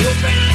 You've been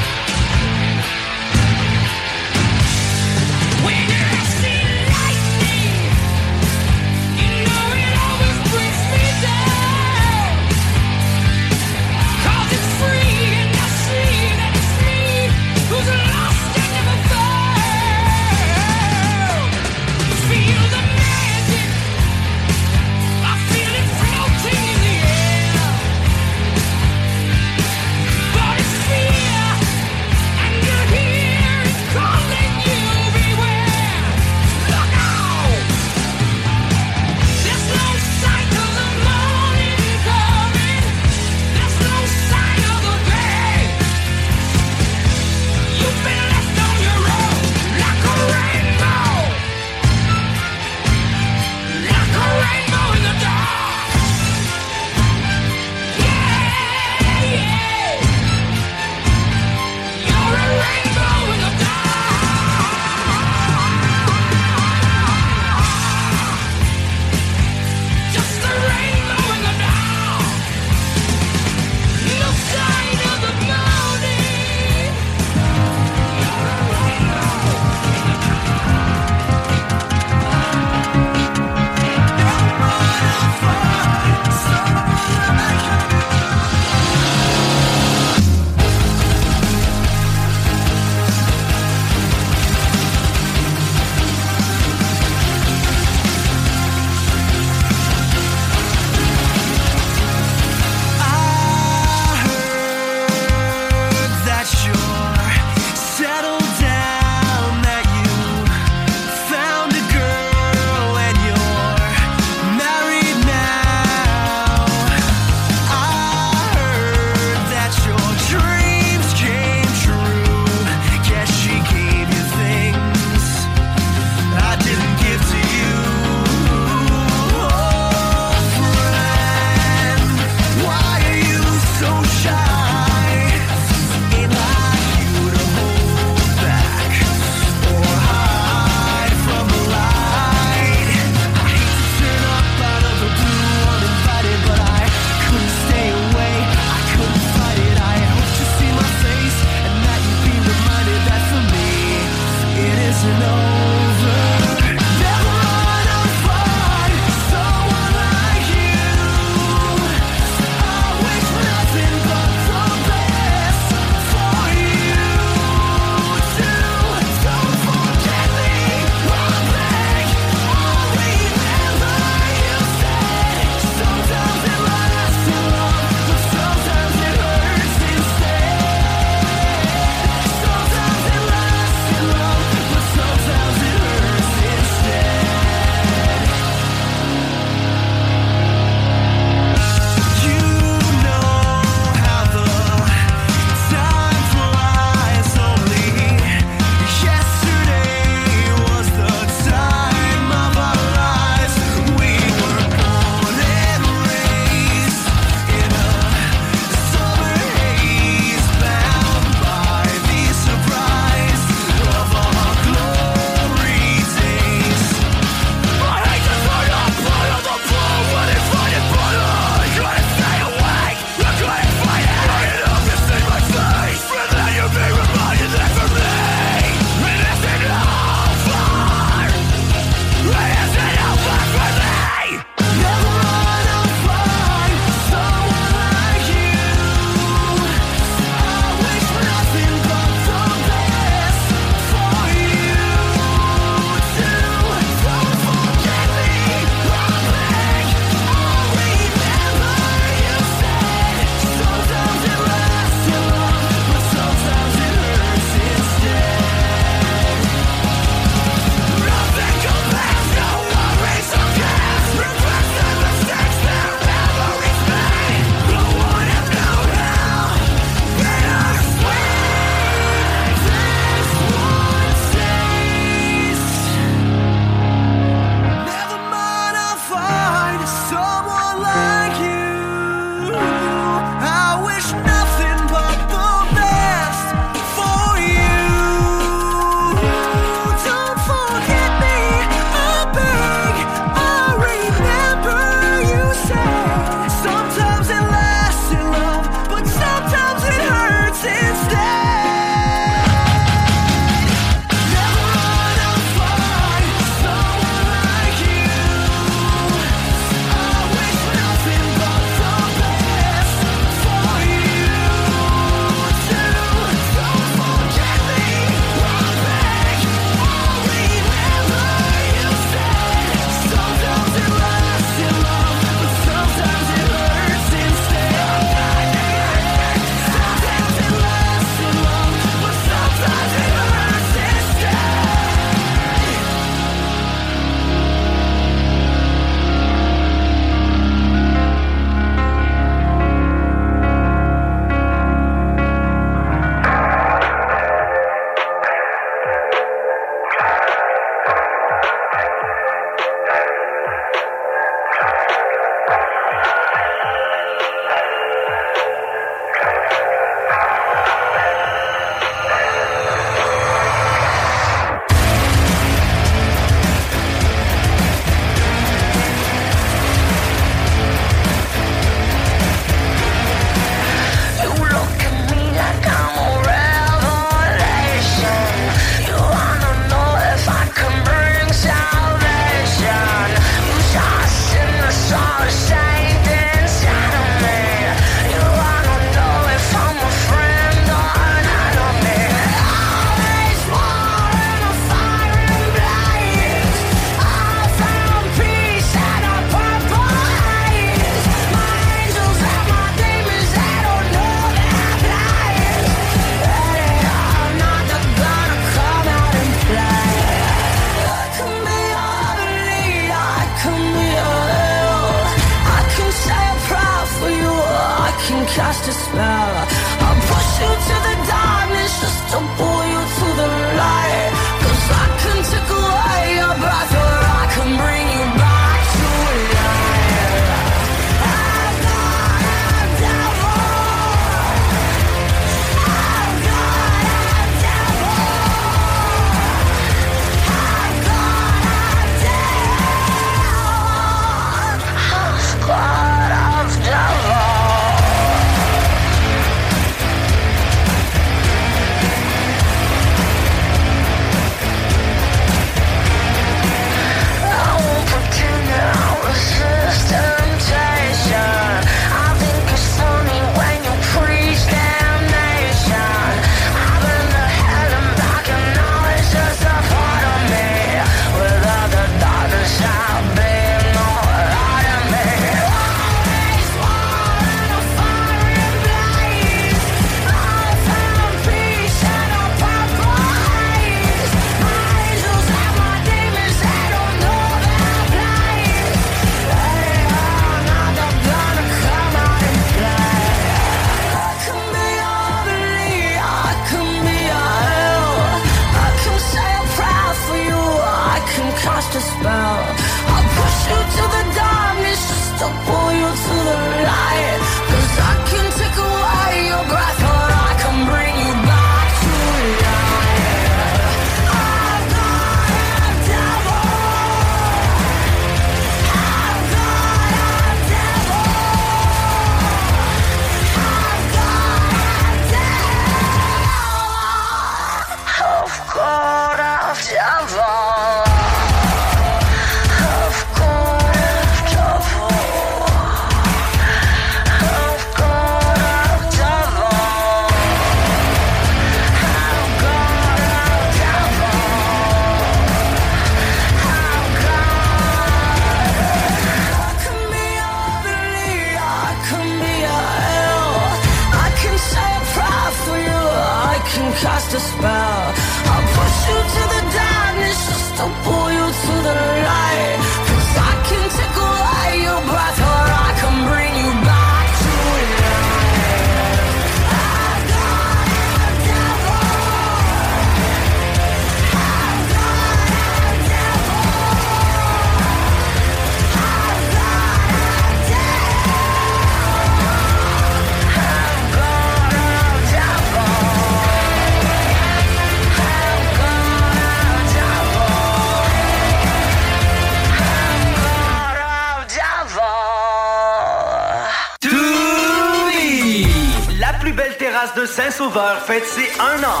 Saint-Sauveur fête ses un an.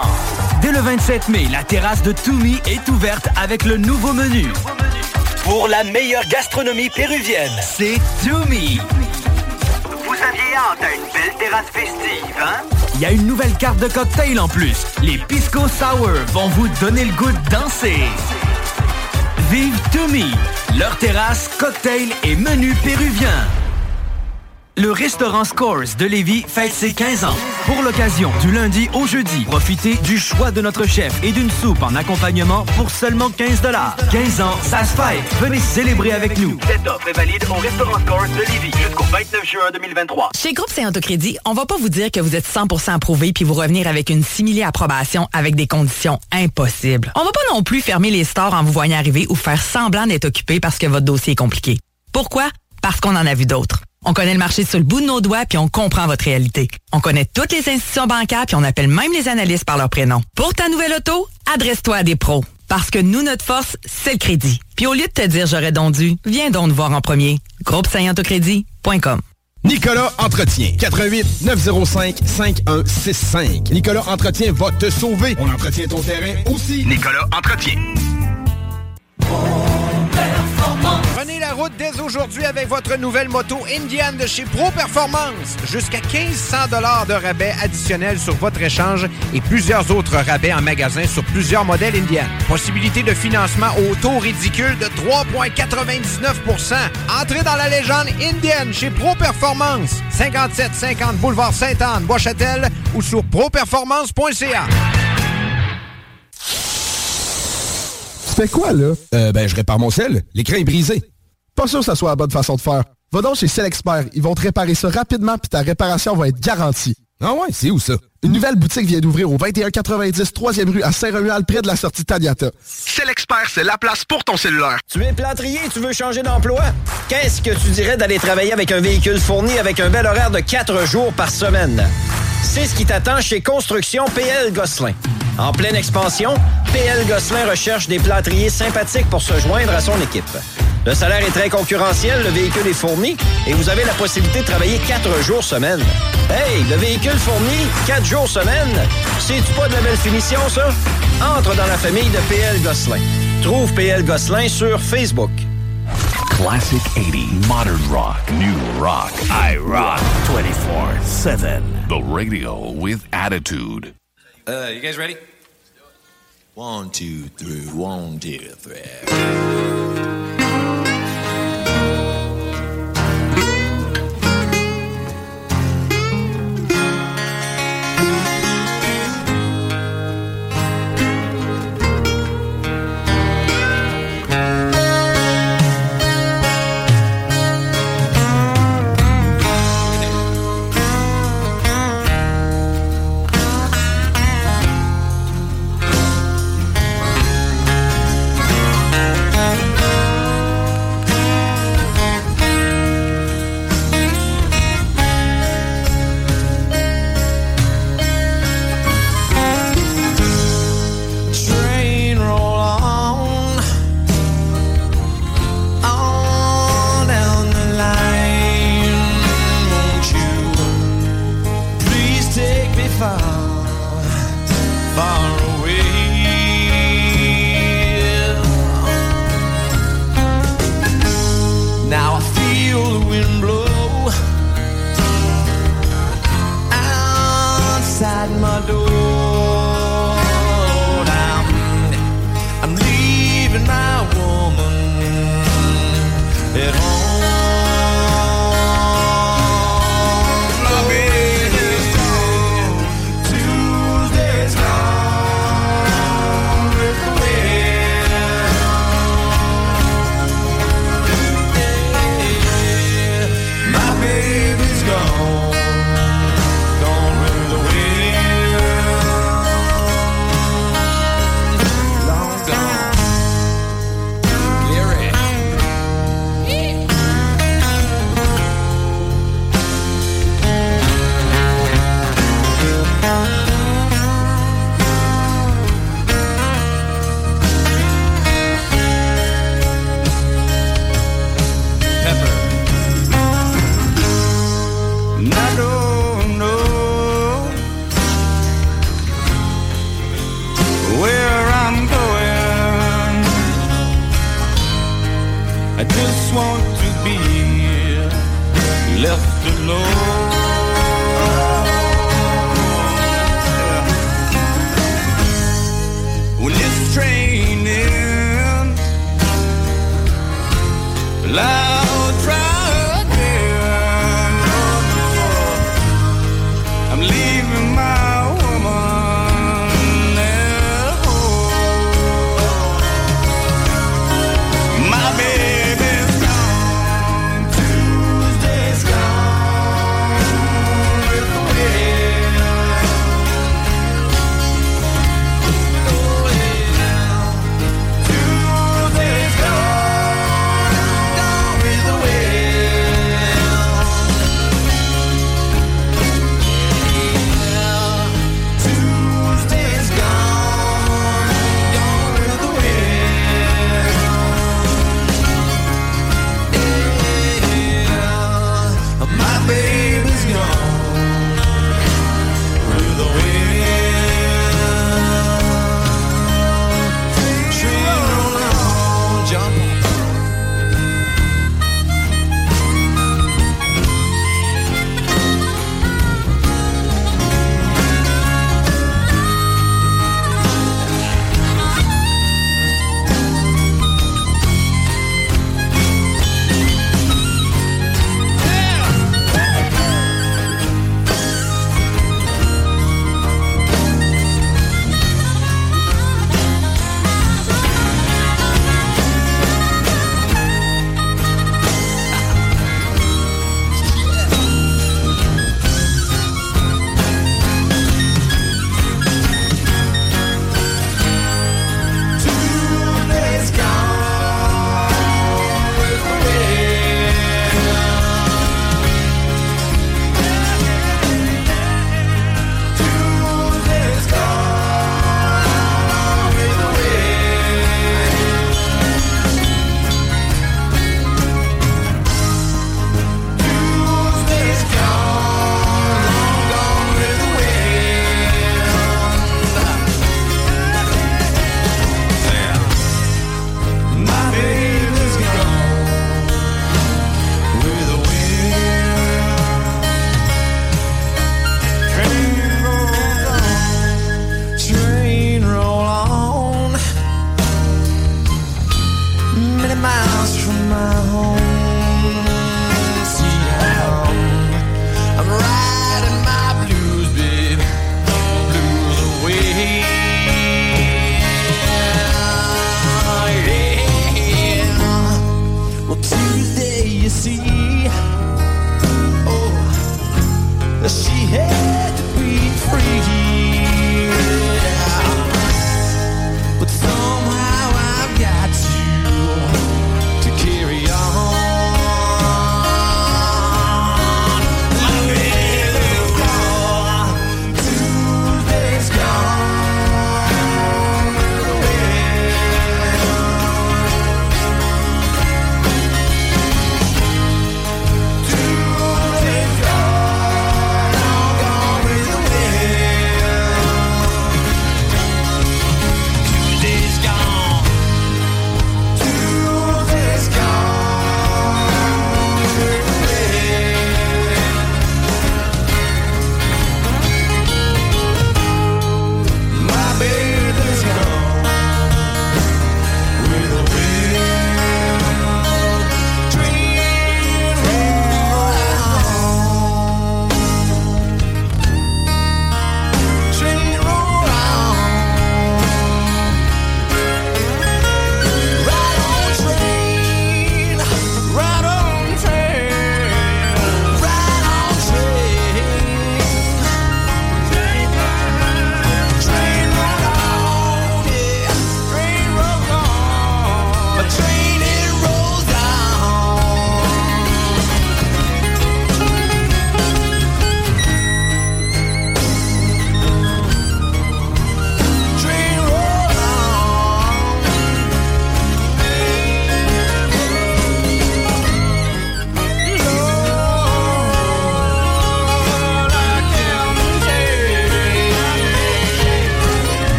Dès le 27 mai, la terrasse de Toumi est ouverte avec le nouveau menu. Pour la meilleure gastronomie péruvienne, c'est Toumi. Vous aviez hâte à une belle terrasse festive, hein? Il y a une nouvelle carte de cocktail en plus. Les Pisco Sour vont vous donner le goût de danser. Vive Toumi, leur terrasse, cocktail et menu péruvien. Le restaurant Scores de Lévis fête ses 15 ans. Pour l'occasion, du lundi au jeudi, profitez du choix de notre chef et d'une soupe en accompagnement pour seulement 15 15 ans, ça se fête. Venez célébrer avec nous. Cette offre est valide au restaurant Scores de Lévis jusqu'au 29 juin 2023. Chez Groupe Saint-Autocrédit, on va pas vous dire que vous êtes 100% approuvé puis vous revenir avec une simili approbation avec des conditions impossibles. On va pas non plus fermer les stores en vous voyant arriver ou faire semblant d'être occupé parce que votre dossier est compliqué. Pourquoi? Parce qu'on en a vu d'autres. On connaît le marché sur le bout de nos doigts puis on comprend votre réalité. On connaît toutes les institutions bancaires puis on appelle même les analystes par leur prénom. Pour ta nouvelle auto, adresse-toi à des pros. Parce que nous, notre force, c'est le crédit. Puis au lieu de te dire j'aurais donc dû, viens donc nous voir en premier. Groupe Nicolas Entretien. 88 905 5165. Nicolas Entretien va te sauver. On entretient ton terrain aussi. Nicolas Entretien. Prenez la route dès aujourd'hui avec votre nouvelle moto Indian de chez Pro Performance. Jusqu'à 1500 dollars de rabais additionnels sur votre échange et plusieurs autres rabais en magasin sur plusieurs modèles Indian. Possibilité de financement au taux ridicule de 3,99% Entrez dans la légende Indian chez Pro Performance. 5750 boulevard Sainte-Anne, Bois-Châtel ou sur properformance.ca. Tu fais quoi, là? Euh, ben, je répare mon sel. L'écran est brisé. Pas sûr que ça soit la bonne façon de faire. Va donc chez Expert. Ils vont te réparer ça rapidement puis ta réparation va être garantie. Ah ouais, c'est où ça? Une nouvelle boutique vient d'ouvrir au 2190 3e rue à Saint-Romuald, près de la sortie Tadiata. Expert, c'est la place pour ton cellulaire. Tu es plâtrier tu veux changer d'emploi? Qu'est-ce que tu dirais d'aller travailler avec un véhicule fourni avec un bel horaire de 4 jours par semaine? C'est ce qui t'attend chez Construction PL Gosselin. En pleine expansion, PL Gosselin recherche des plâtriers sympathiques pour se joindre à son équipe. Le salaire est très concurrentiel, le véhicule est fourni et vous avez la possibilité de travailler 4 jours semaine. Hey, le véhicule fourni, 4 jours semaine, c'est-tu pas de la belle finition, ça? Entre dans la famille de PL Gosselin. Trouve PL Gosselin sur Facebook. Classic 80, modern rock, new rock. I rock 24-7. The radio with attitude. Uh, you guys ready? One, two, three, one, two, three.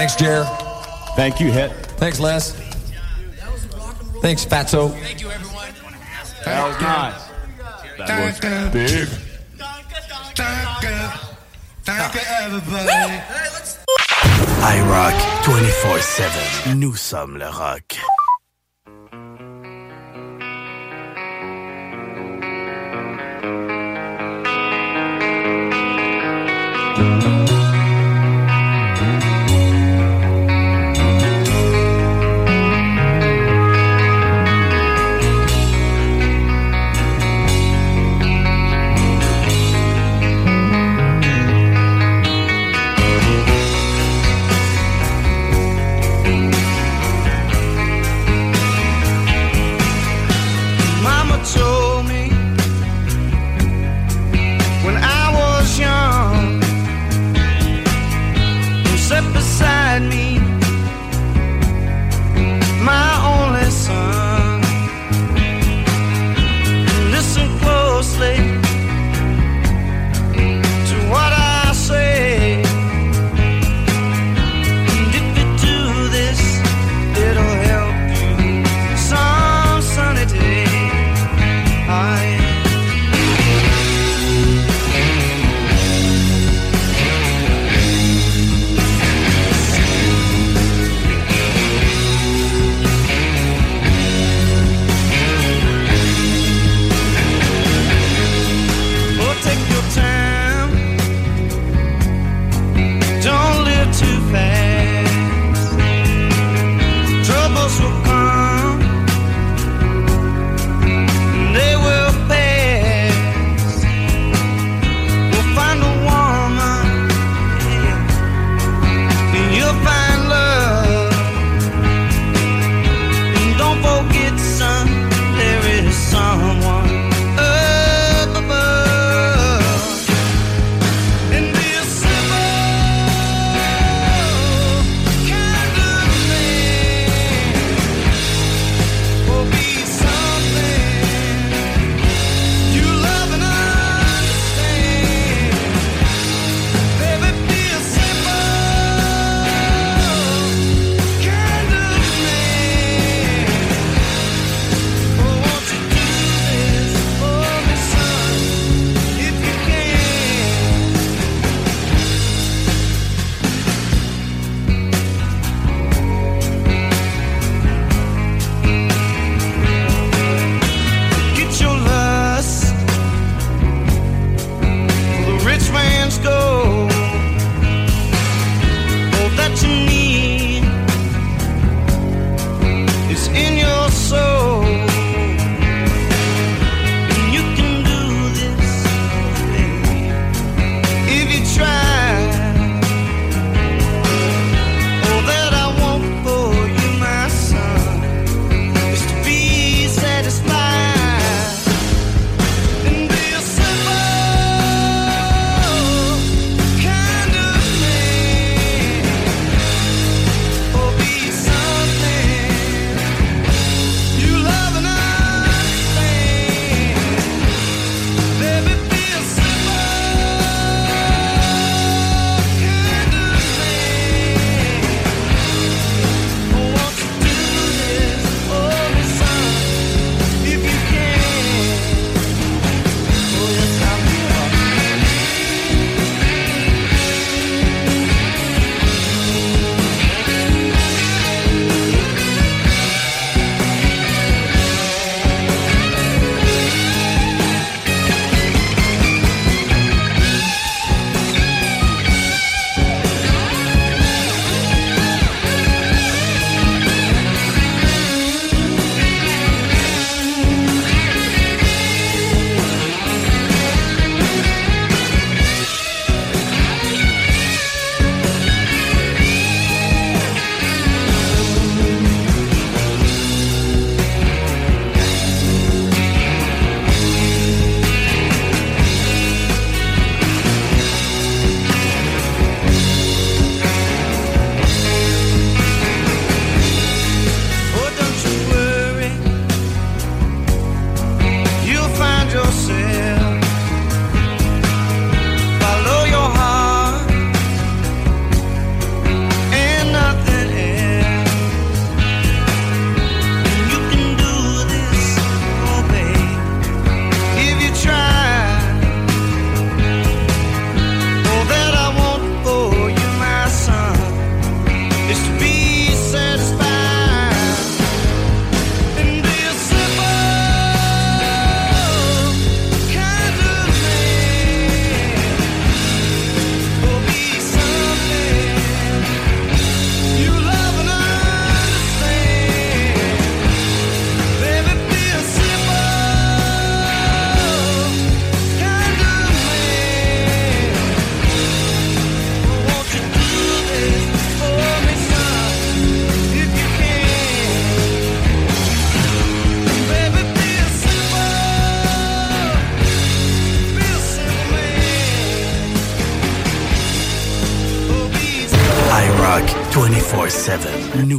Thanks, Jer. Thank you, Het. Thanks, Les. Thanks, Fatso. Thank you, everyone. That was nice. That was big. Everybody. 24-7. Nous sommes le rock.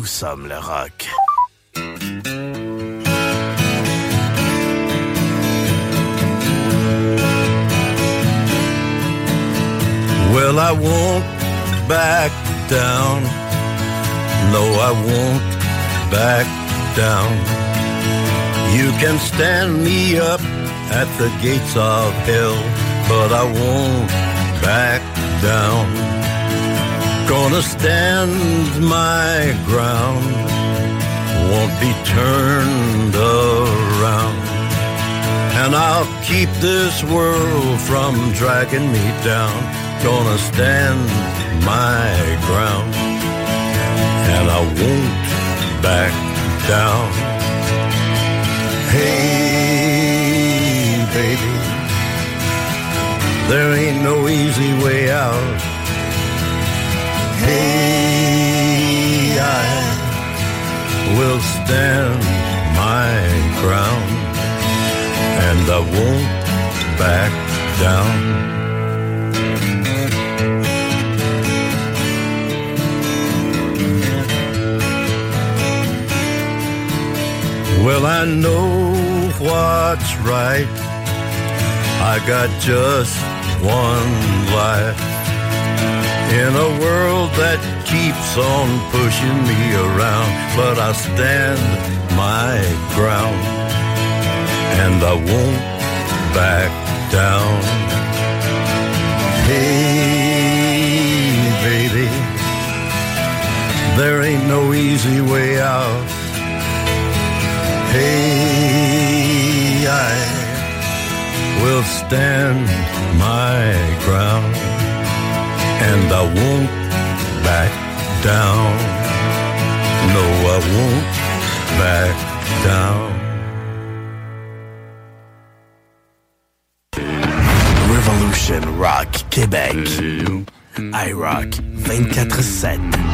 Nous sommes le rock. Well, I won't back down. No, I won't back down. You can stand me up at the gates of hell, but I won't Gonna stand my ground, won't be turned around. And I'll keep this world from dragging me down. Gonna stand my ground. And I won't back down. Hey, baby. There ain't no easy way out. Hey, I will stand my ground and I won't back down. Well, I know what's right. I got just one life. In a world that keeps on pushing me around, but I stand my ground and I won't back down. Hey, baby, there ain't no easy way out. Hey, I will stand my ground and I won't back down. No, I won't back down. Revolution Rock Québec. I Rock 24-7.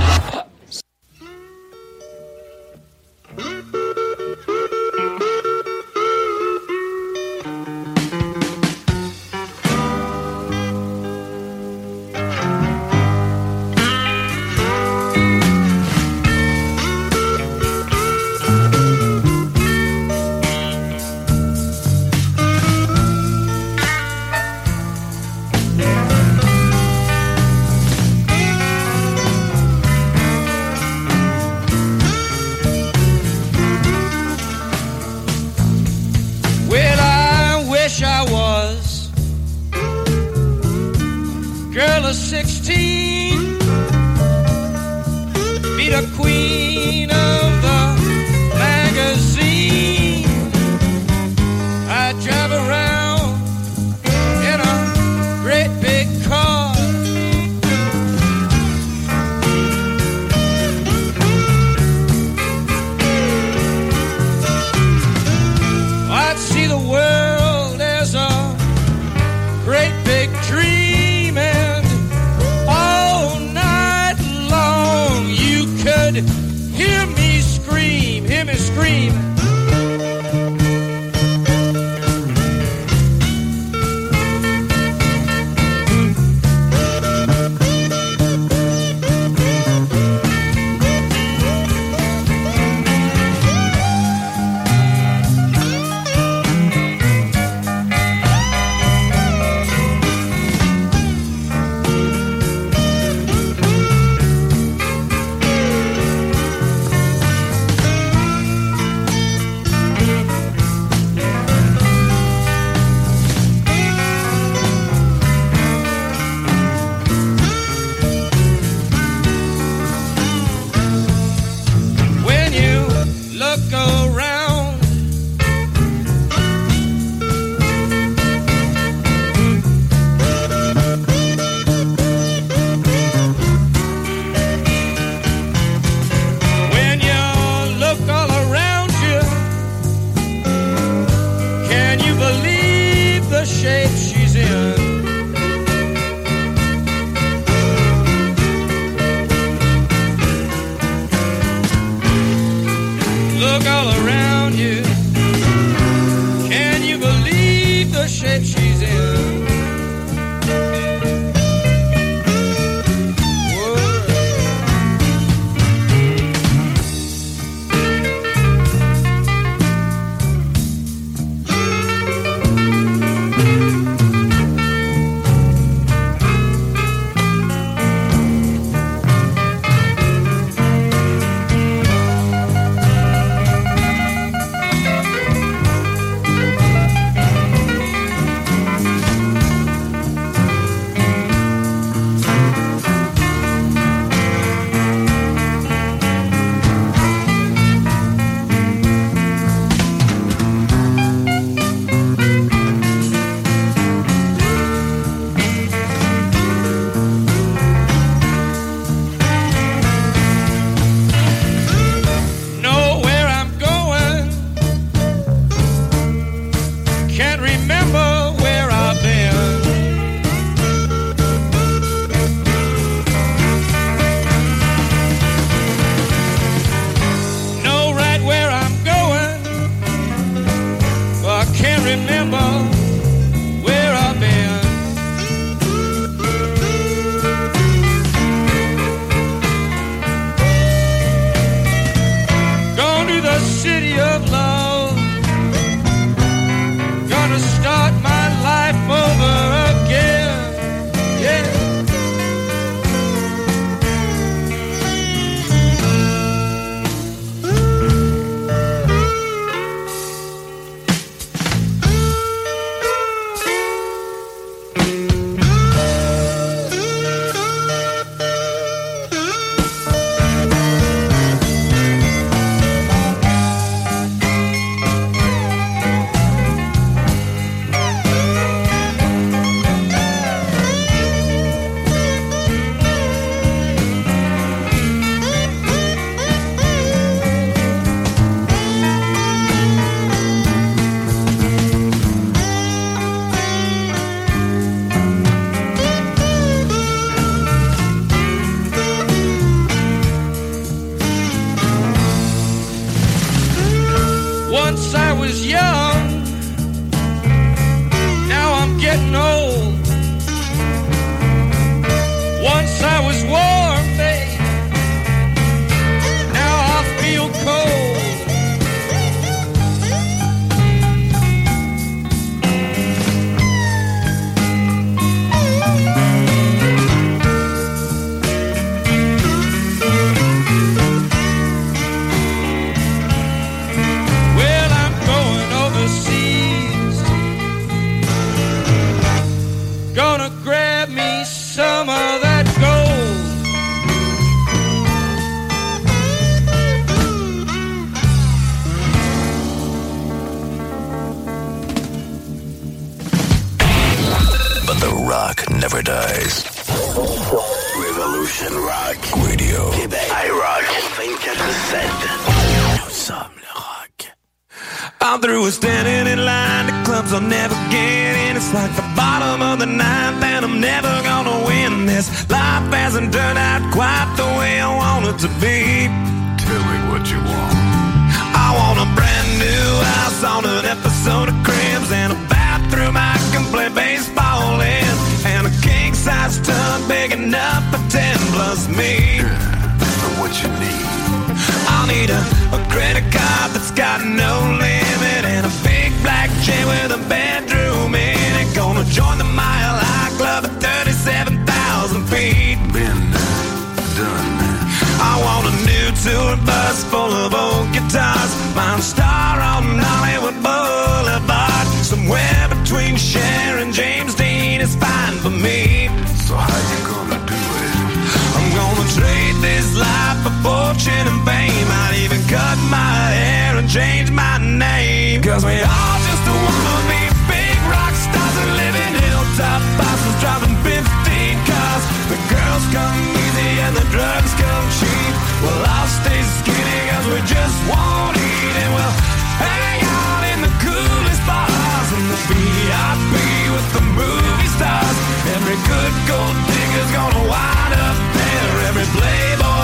fortune and fame. I'd even cut my hair and change my name. Cause we all just wanna be big rock stars and live in hilltop bosses driving 15 cars. The girls come easy and the drugs come cheap. Well, I'll stay skinny cause we just won't eat. And we'll hang out in the coolest bars and the VIP with the movie stars. Every good gold digger's gonna wind up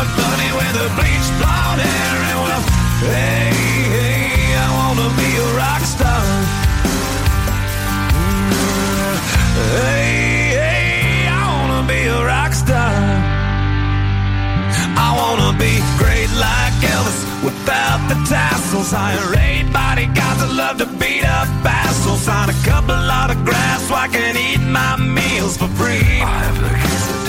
hot bunny with the bleach blonde hair and well, hey, hey, I wanna be a rock star. Mm, hey, hey, I wanna be a rock star. I wanna be great like Elvis without the tassels. Hire eight bodyguards that love to beat up assholes. Sign a couple autographs so I can eat my meals for free. I have the kisses.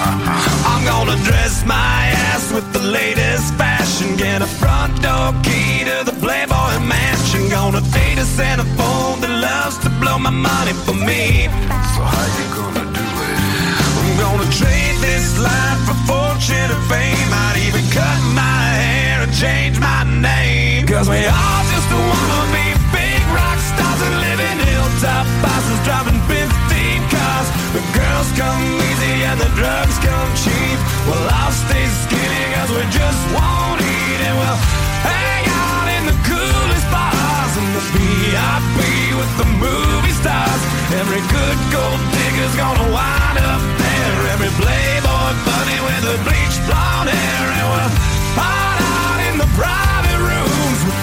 I'm gonna dress my ass with the latest fashion. Get a front door key to the Playboy mansion. Gonna date a Santa phone that loves to blow my money for me. So how you gonna do it? I'm gonna trade this life for fortune and fame. I'd even cut my hair and change my name. Cause we all just wanna be big rock stars and live in hilltop bosses driving 15 cars. The girls come easy and the drugs come cheap. Well, I'll stay skinny cause we just won't eat and we'll hang out in the coolest bars and the VIP with the movie stars. Every good gold digger's gonna wind up there. Every playboy bunny with a bleached blonde hair. And we'll hide out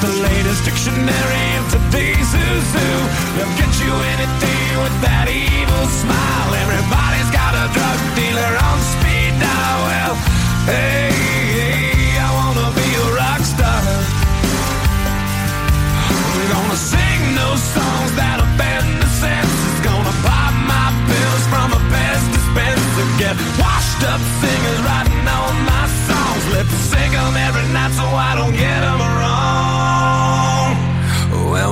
the latest dictionary of today's who's who. They'll get you anything with that evil smile. Everybody's got a drug dealer on speed dial. Well, hey, hey, I wanna be a rock star. We're gonna sing those songs that offend the senses. Gonna pop my pills from a best dispenser. Get washed up singers writing all my songs. Sync 'em every night so I don't get wrong.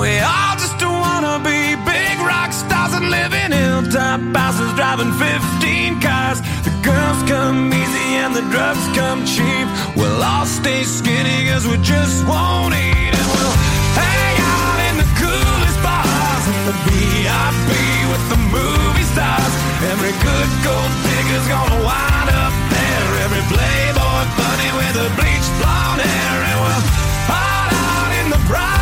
We all just wanna be big rock stars and live in hilltop houses driving 15 cars. The girls come easy and the drugs come cheap. We'll all stay skinny cause we just won't eat and we'll hang out in the coolest bars and the VIP with the movie stars. Every good gold digger's gonna wind up there. Every playboy bunny with a bleached blonde hair and we'll hide out in the with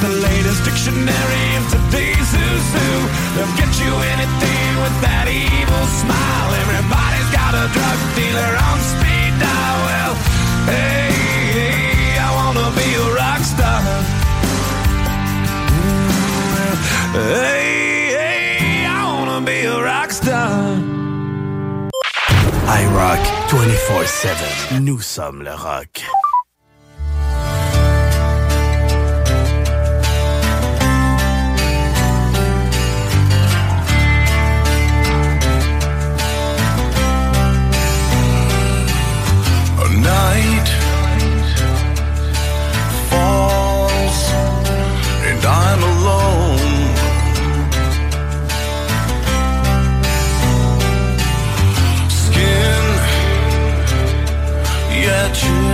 the latest dictionary of today's who's who. They'll get you anything with that evil smile. Everybody's got a drug dealer on speed dial. Well, hey, hey I wanna be a rock star. Hey, hey, I wanna be a rock star. iRock 24-7. Nous sommes le rock. I'm alone. Skin, yeah, chill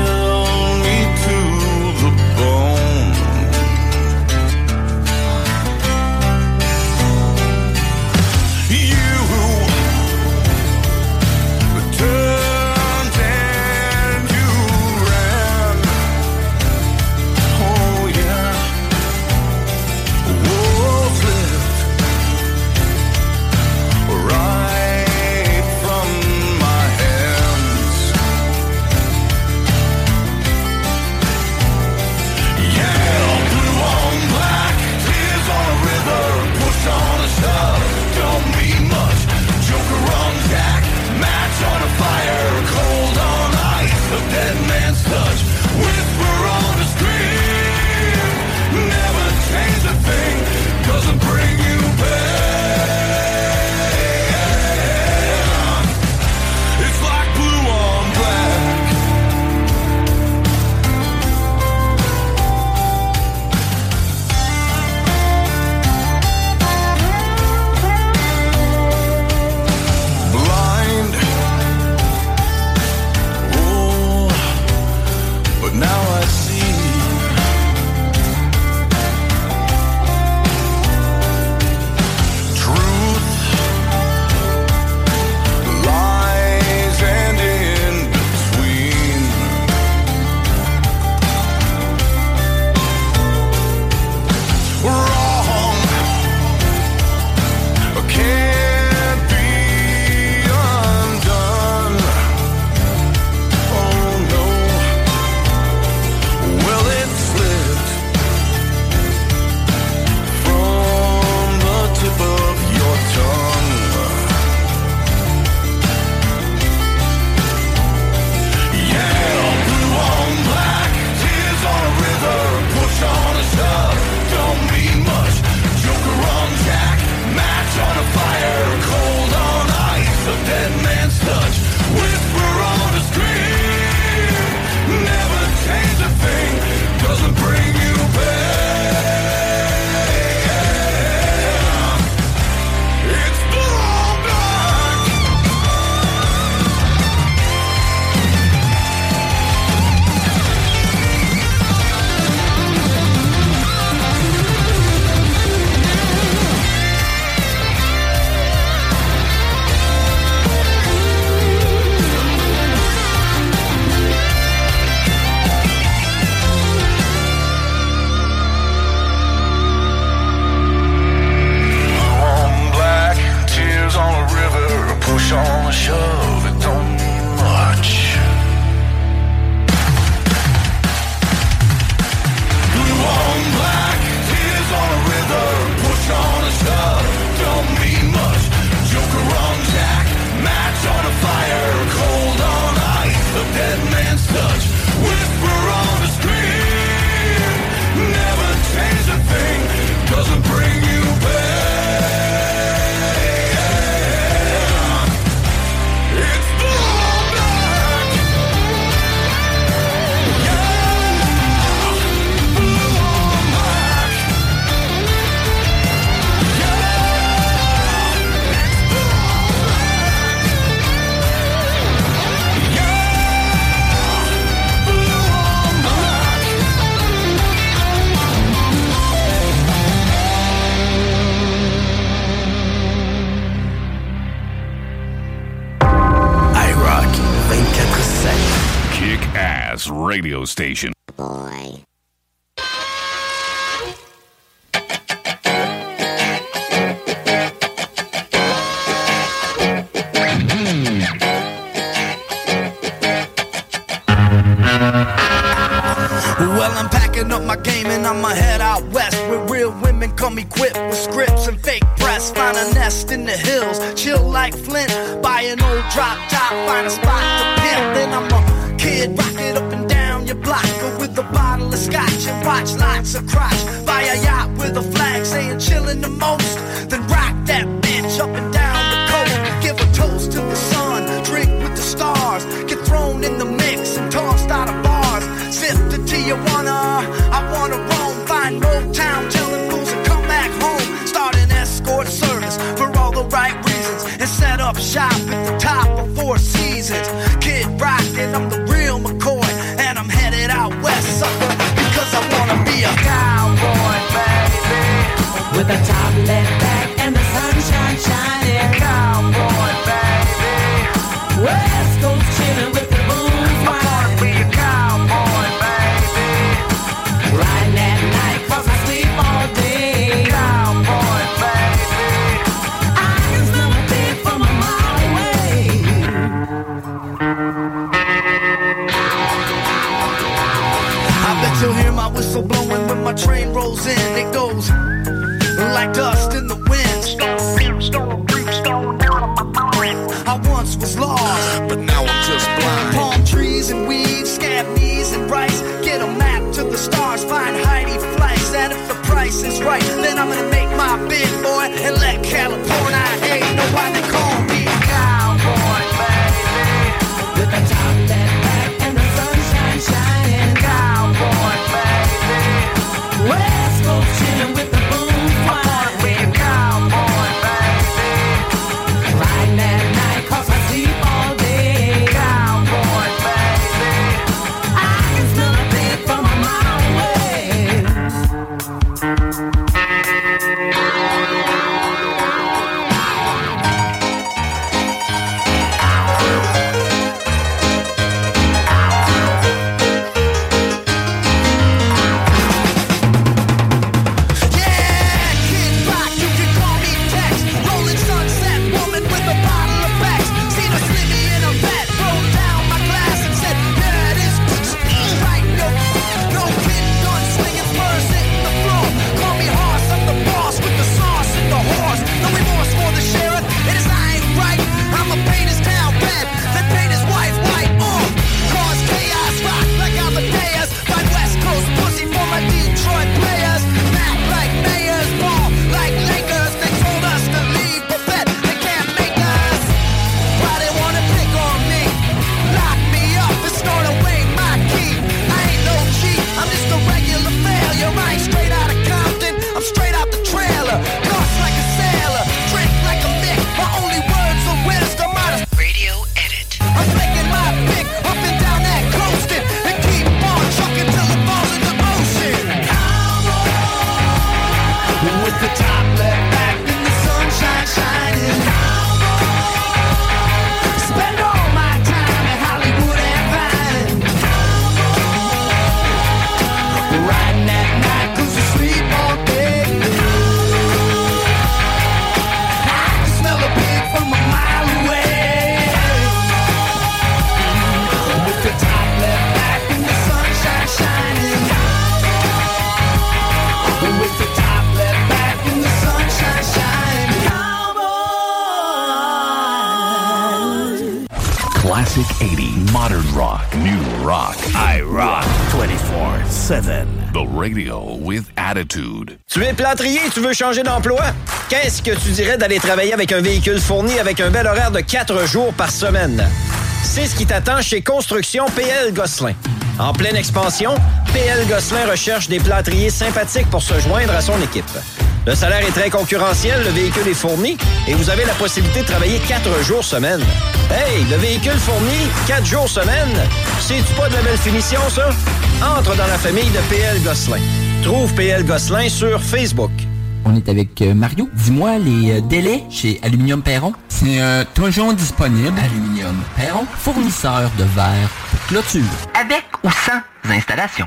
Modern rock, new rock. I rock 24-7. The radio with attitude. Tu es plâtrier, tu veux changer d'emploi? Qu'est-ce que tu dirais d'aller travailler avec un véhicule fourni avec un bel horaire de 4 jours par semaine? C'est ce qui t'attend chez Construction PL Gosselin. En pleine expansion, PL Gosselin recherche des plâtriers sympathiques pour se joindre à son équipe. Le salaire est très concurrentiel, le véhicule est fourni et vous avez la possibilité de travailler quatre jours semaine. Hey, le véhicule fourni, quatre jours semaine, c'est-tu pas de la belle finition, ça? Entre dans la famille de PL Gosselin. Trouve PL Gosselin sur Facebook. On est avec euh, Mario. Dis-moi les euh, délais chez Aluminium Perron. C'est euh, toujours disponible. Aluminium Perron, fournisseur de verre pour clôture. Avec ou sans installation.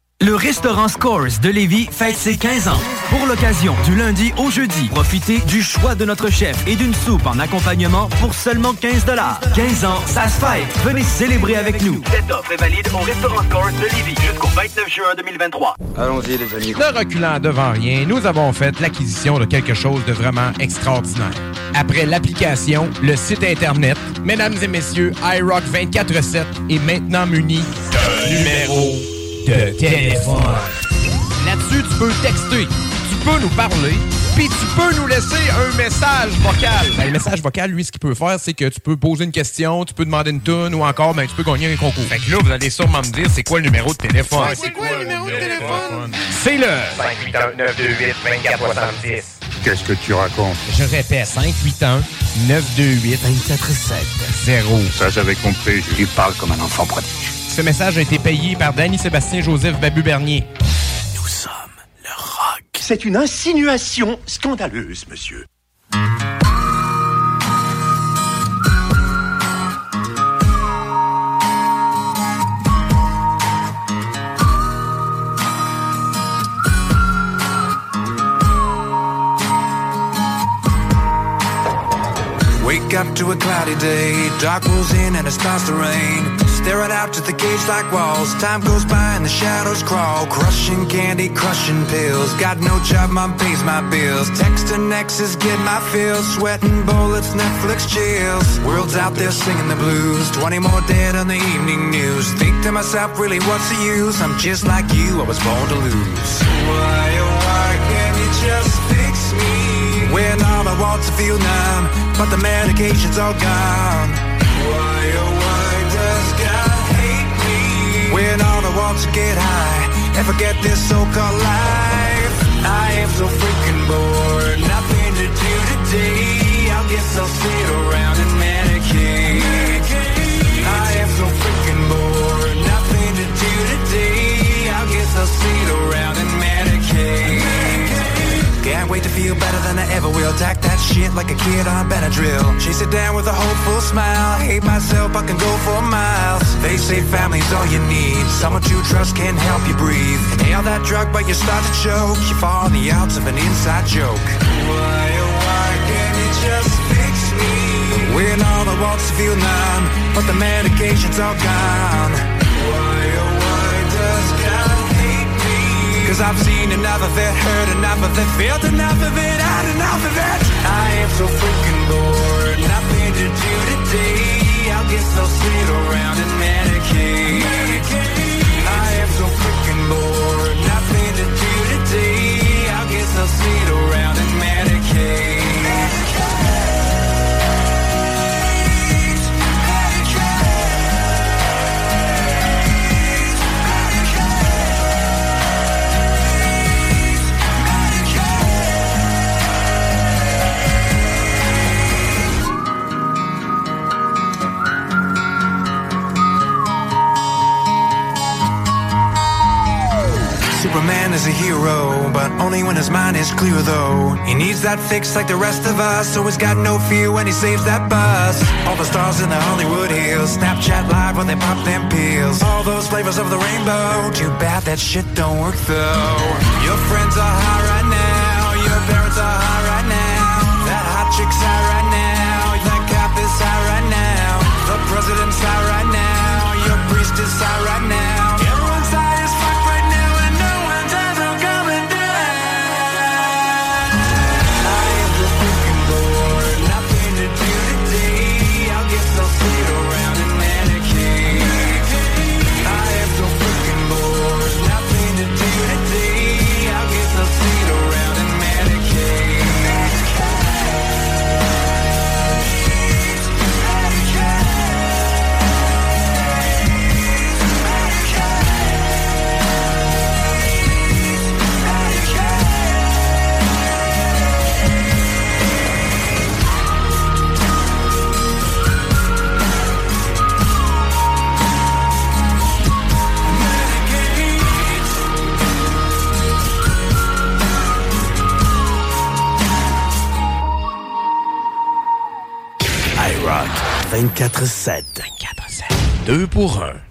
Le restaurant Scores de Lévis fête ses 15 ans. Pour l'occasion, du lundi au jeudi, profitez du choix de notre chef et d'une soupe en accompagnement pour seulement 15 15 ans, ça se fête. Venez célébrer avec nous. Cette offre est valide au restaurant Scores de Lévis jusqu'au 29 juin 2023. Allons-y, les amis. Ne reculant devant rien, nous avons fait l'acquisition de quelque chose de vraiment extraordinaire. Après l'application, le site Internet, mesdames et messieurs, iRock 24-7 est maintenant muni d'un numéro de téléphone. Là-dessus, tu peux texter, tu peux nous parler, puis tu peux nous laisser un message vocal. Ben, le message vocal, lui, ce qu'il peut faire, c'est que tu peux poser une question, tu peux demander une tune ou encore, ben, tu peux gagner un concours. Fait que là, vous allez sûrement me dire, c'est quoi le numéro de téléphone? Ouais, c'est quoi le numéro de téléphone? C'est le 581-928-2470. Qu'est-ce que tu racontes? Je répète, 581 928 247 Ça, j'avais compris. Tu parles comme un enfant prodigue. Ce message a été payé par Danny Sébastien Joseph Babu Bernier. C'est une insinuation scandaleuse, monsieur. Wake up to a cloudy day, dark rolls in and it starts to rain. Staring out to the cage like walls, time goes by and the shadows crawl. Crushing candy, crushing pills. Got no job, mom pays my bills. Texting exes, get my fills. Sweating bullets, Netflix chills. World's out there singing the blues. 20 more dead on the evening news. Think to myself, really, what's the use? I'm just like you, I was born to lose. Why, oh, why can't you just me? When all I want to feel numb, but the medication's all gone. Why, oh, why does God hate me? When all I want to get high and forget this so-called life. I am so freaking bored, nothing to do today. I guess I'll sit around and medicate. I am so freaking bored, nothing to do today. I guess I'll sit around and medicate. Can't wait to feel better than I ever will. Tack that shit like a kid on Benadryl. Chase it down with a hopeful smile. Hate myself, I can go for miles. They say family's all you need. Someone to trust can help you breathe. Inhale that drug, but you start to choke. You fall on the outs of an inside joke. Why, oh, why can't you just fix me? When all want's to feel numb, but the medication's all gone. Cause I've seen enough of it, heard enough of it, felt enough of it, had enough of it. I am so freaking bored, nothing to do today. I guess I'll sit around and medicate. I am so freaking bored, nothing to do today. I guess I'll sit around and medicate. Superman is a hero, but only when his mind is clear though. He needs that fix like the rest of us, so he's got no fear when he saves that bus. All the stars in the Hollywood Hills, Snapchat live when they pop them pills. All those flavors of the rainbow, too bad that shit don't work though. Your friends are high right now, your parents are high right now. That hot chick's high 24-7. 2 pour 1.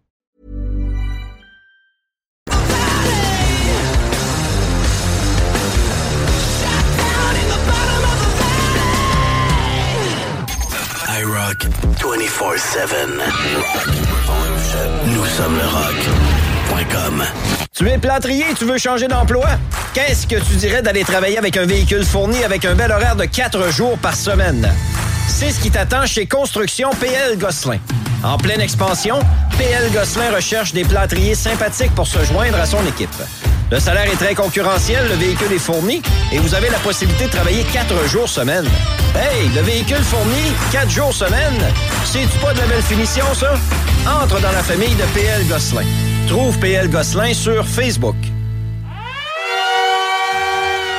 iRock 24-7. Nous sommes le. Tu es plâtrier tu veux changer d'emploi? Qu'est-ce que tu dirais d'aller travailler avec un véhicule fourni avec un bel horaire de 4 jours par semaine? C'est ce qui t'attend chez Construction PL Gosselin. En pleine expansion, PL Gosselin recherche des plâtriers sympathiques pour se joindre à son équipe. Le salaire est très concurrentiel, le véhicule est fourni et vous avez la possibilité de travailler 4 jours semaine. Hey, le véhicule fourni, 4 jours semaine, c'est-tu pas de la belle finition, ça? Entre dans la famille de PL Gosselin. Trouve PL Gosselin sur Facebook.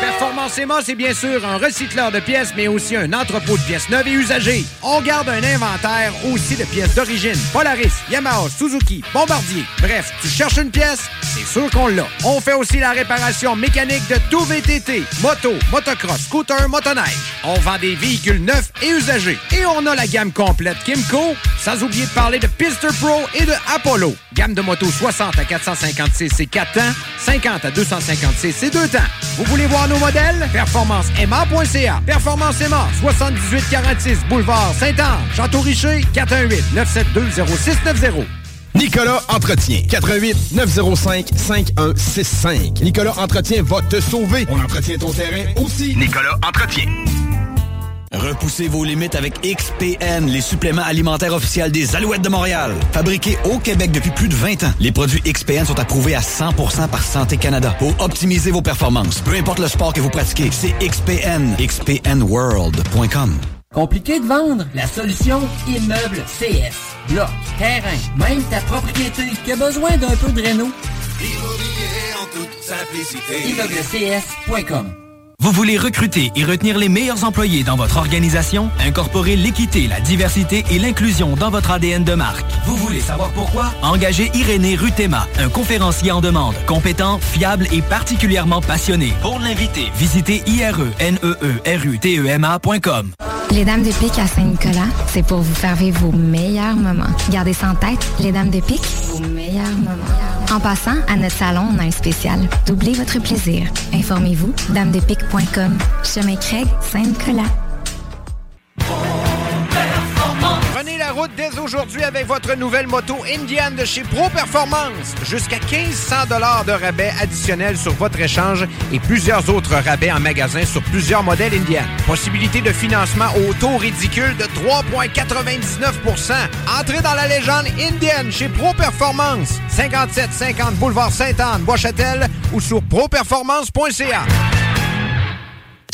Performance Emma, c'est bien sûr un recycleur de pièces, mais aussi un entrepôt de pièces neuves et usagées. On garde un inventaire aussi de pièces d'origine. Polaris, Yamaha, Suzuki, Bombardier. Bref, tu cherches une pièce, c'est sûr qu'on l'a. On fait aussi la réparation mécanique de tout VTT, moto, motocross, scooter, motoneige. On vend des véhicules neufs et usagés. Et on a la gamme complète Kimco, sans oublier de parler de Pister Pro et de Apollo. Gamme de motos 60 à 456 c'est 4 temps, 50 à 256 c'est 2 temps. Vous voulez voir nos modèles? PerformanceMA.ca. Performance Emma, 7846 Boulevard Saint-Anne, Château-Richer, 418-972-0690. Nicolas Entretien. 88 905 5165. Nicolas Entretien va te sauver. On entretient ton terrain aussi. Nicolas Entretien. Repoussez vos limites avec XPN, les suppléments alimentaires officiels des Alouettes de Montréal. Fabriqués au Québec depuis plus de 20 ans, les produits XPN sont approuvés à 100% par Santé Canada pour optimiser vos performances. Peu importe le sport que vous pratiquez, c'est XPN. XPNWorld.com. Compliqué de vendre? La solution Immeuble CS. Bloc, terrain, même ta propriété qui a besoin d'un peu de réno? Immobilier en toute simplicité. ImmeublesCS.com Vous voulez recruter et retenir les meilleurs employés dans votre organisation? Incorporer l'équité, la diversité et l'inclusion dans votre ADN de marque. Vous voulez savoir pourquoi? Engagez Irénée Rutema, un conférencier en demande, compétent, fiable et particulièrement passionné. Pour l'inviter, visitez ireneerutema.com. Les Dames de Pique à Saint-Nicolas, c'est pour vous faire vivre vos meilleurs moments. Gardez ça en tête, les Dames de Pique, vos meilleurs moments. En passant, à notre salon, on a un spécial. Doublez votre plaisir. Informez-vous, damedepique.com. Chemin Craig, Saint-Nicolas. Prenez la route dès aujourd'hui avec votre nouvelle moto Indian de chez Pro Performance. Jusqu'à 1500 dollars de rabais additionnels sur votre échange et plusieurs autres rabais en magasin sur plusieurs modèles Indian. Possibilité de financement au taux ridicule de 3,99% Entrez dans la légende Indian chez Pro Performance. 5750 Boulevard Sainte-Anne, Bois-Châtel ou sur properformance.ca.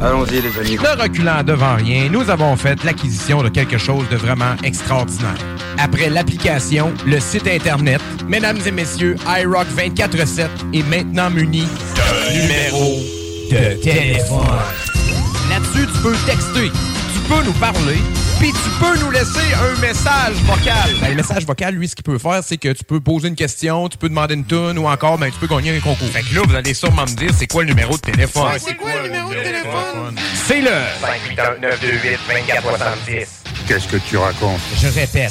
Allons-y, les amis. Ne reculant devant rien, nous avons fait l'acquisition de quelque chose de vraiment extraordinaire. Après l'application, le site Internet, mesdames et messieurs, iRock 24-7 est maintenant muni d'un numéro de téléphone. Là-dessus, tu peux texter, peux nous parler, puis tu peux nous laisser un message vocal. Ben, le message vocal, lui, ce qu'il peut faire, c'est que tu peux poser une question, tu peux demander une tune ou encore, ben, tu peux gagner un concours. Fait que là, vous allez sûrement me dire, c'est quoi le numéro de téléphone? Ouais, c'est quoi le numéro de téléphone? C'est le 581-928-2470. Qu'est-ce que tu racontes? Je répète,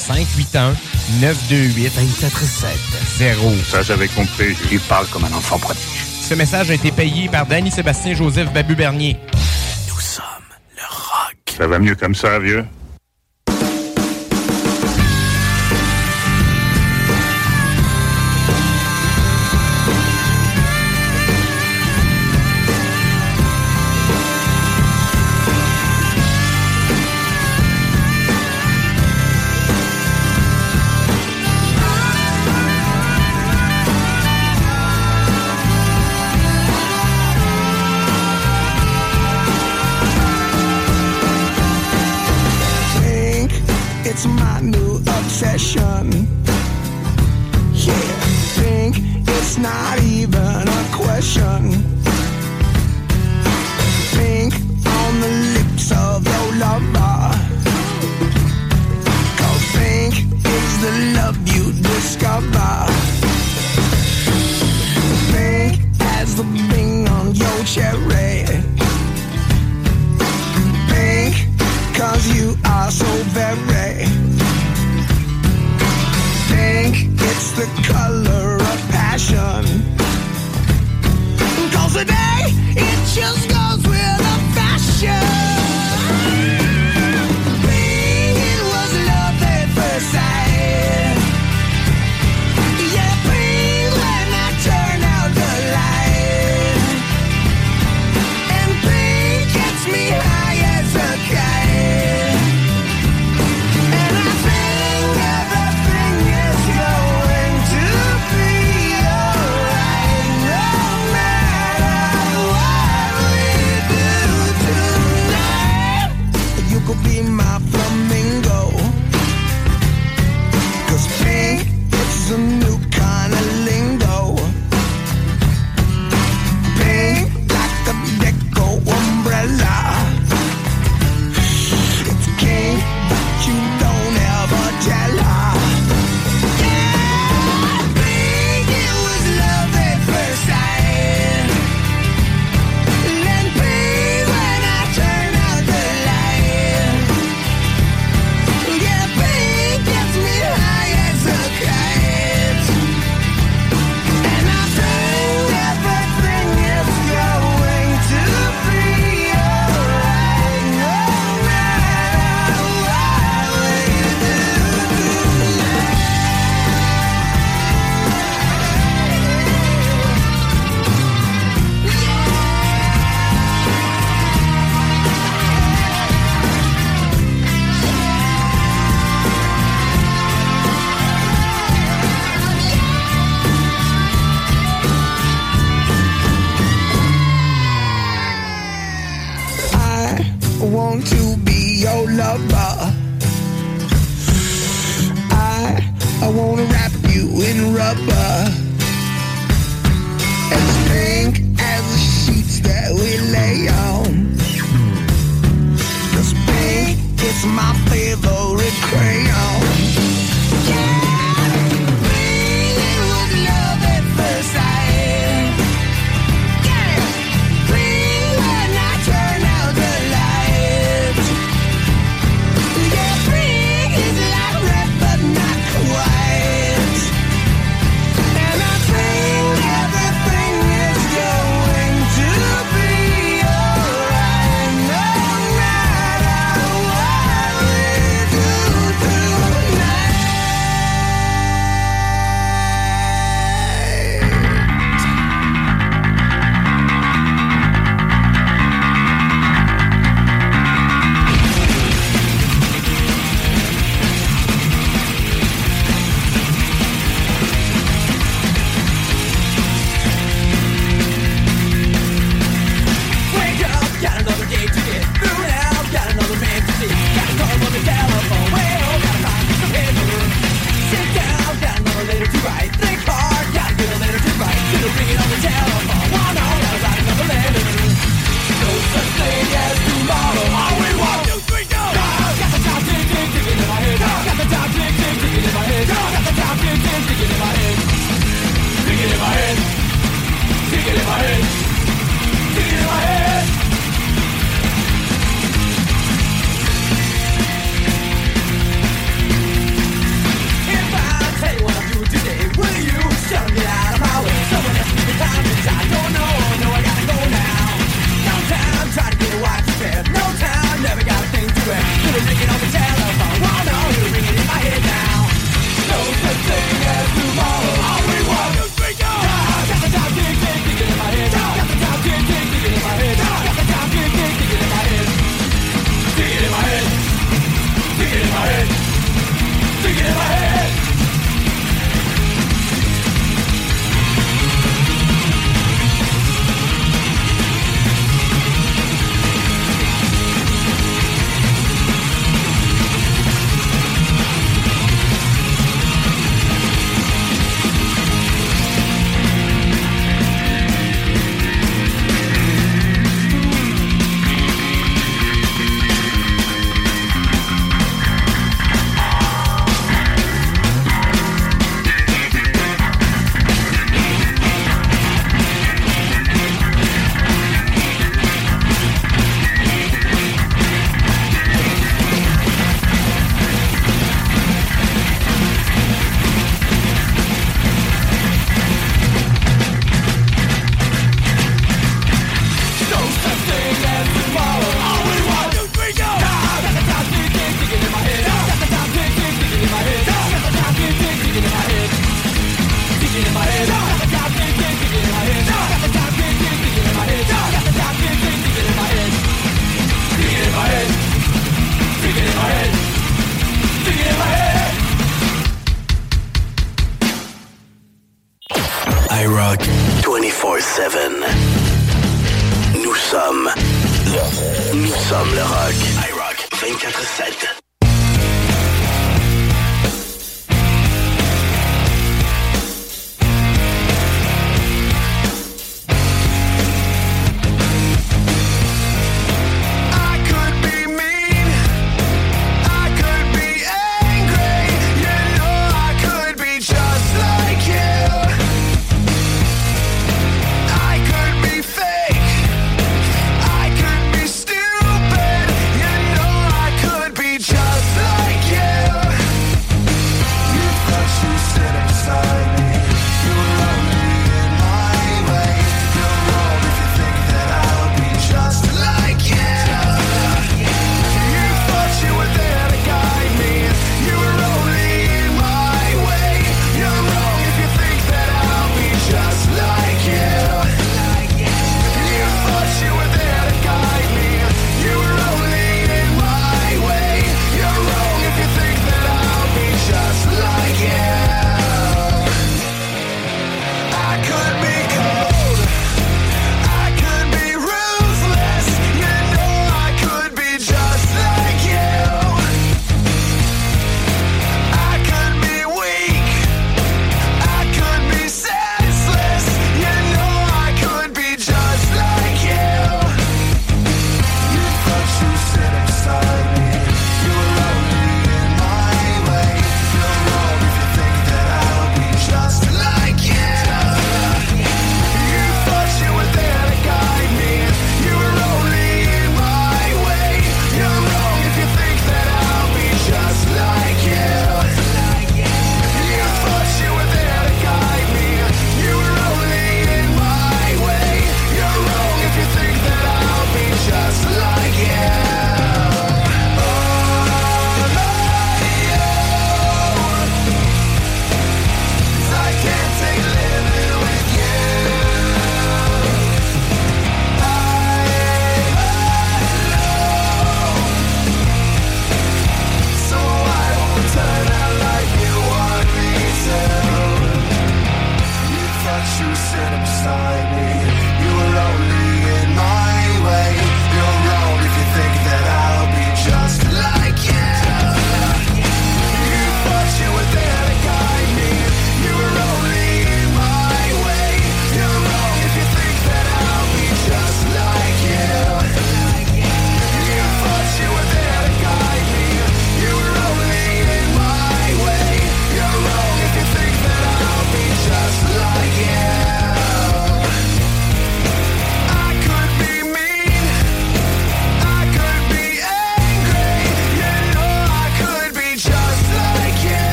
581-928-2470. Ça, j'avais compris. Tu parles comme un enfant prodige. Ce message a été payé par Danny Sébastien Joseph Babu Bernier. Ça va mieux comme ça, vieux? Very Think it's the color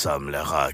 sommes le roc.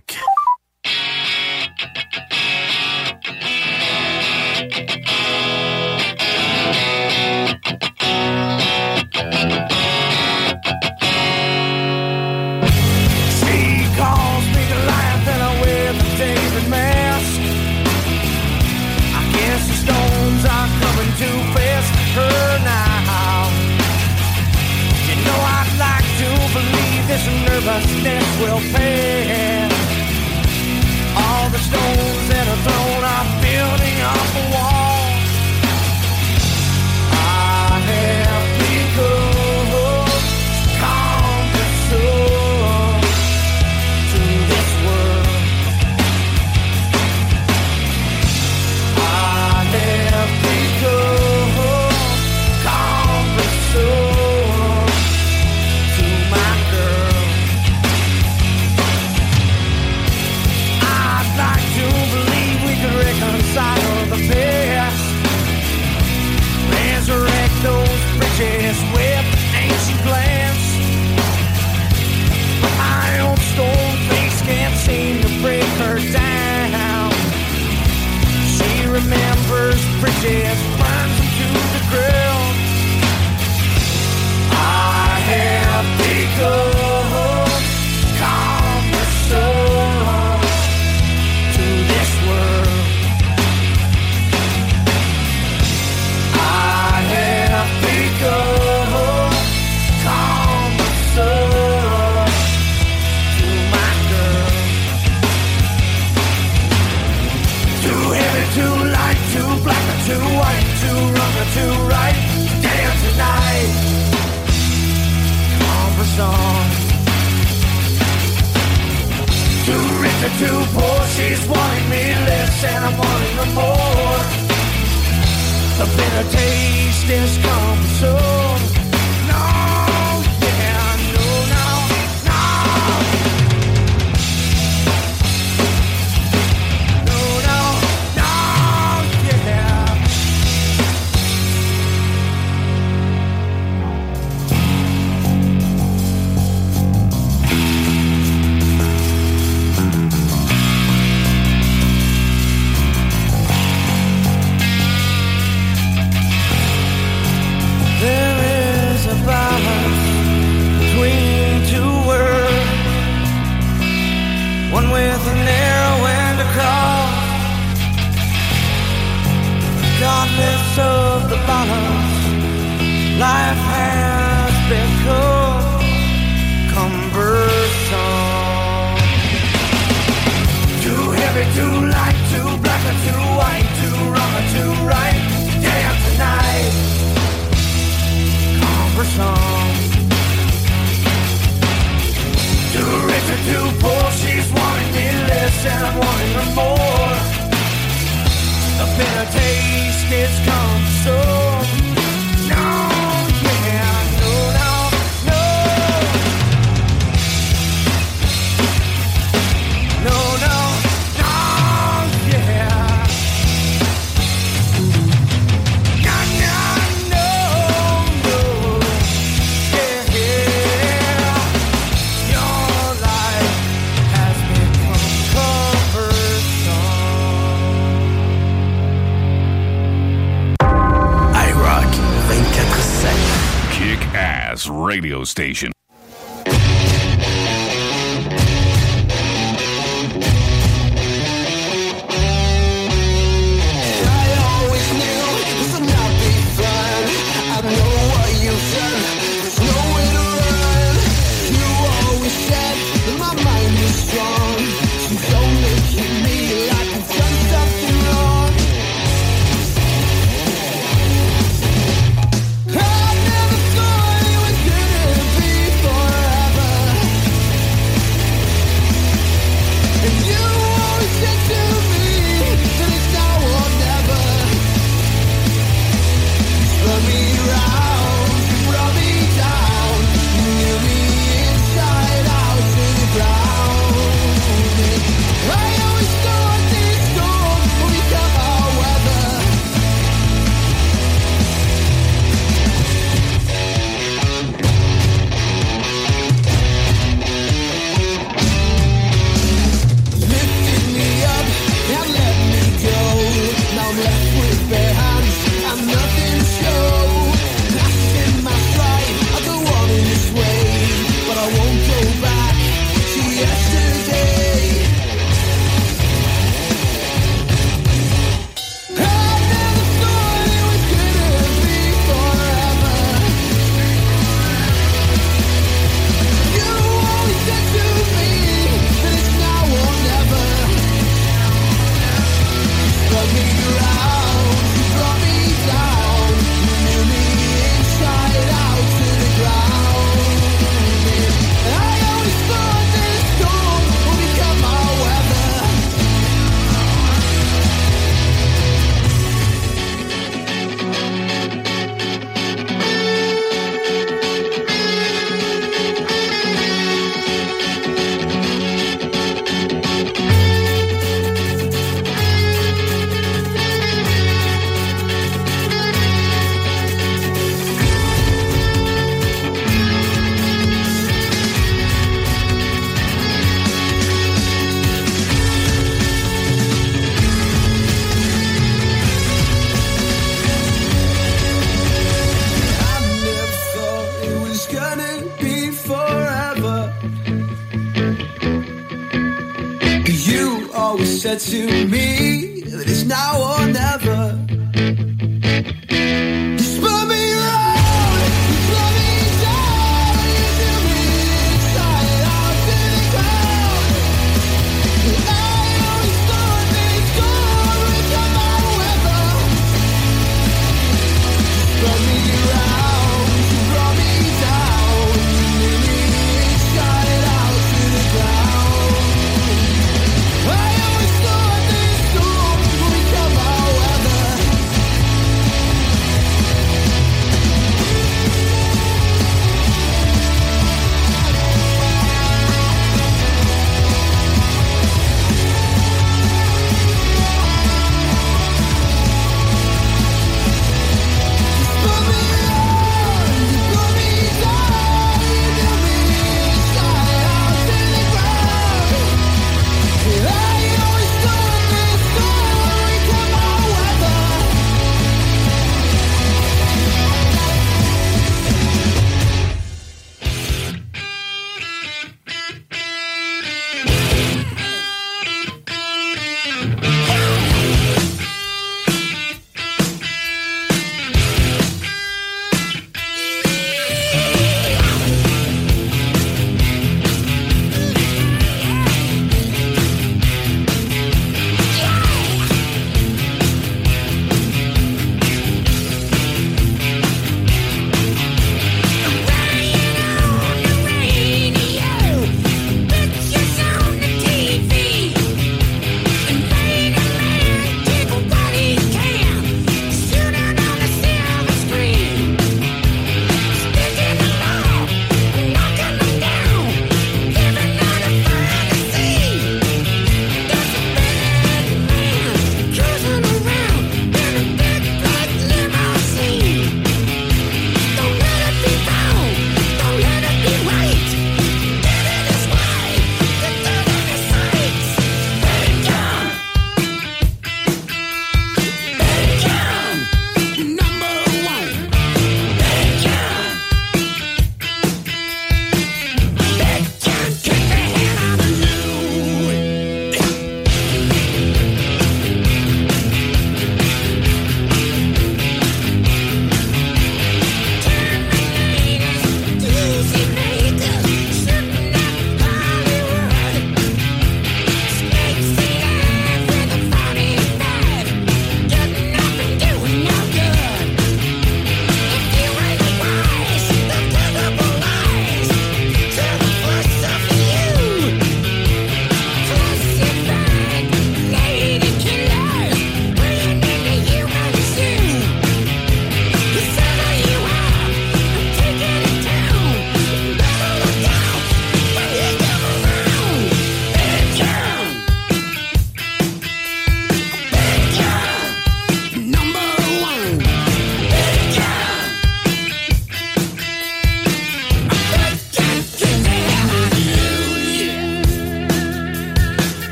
Station.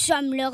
Sommes le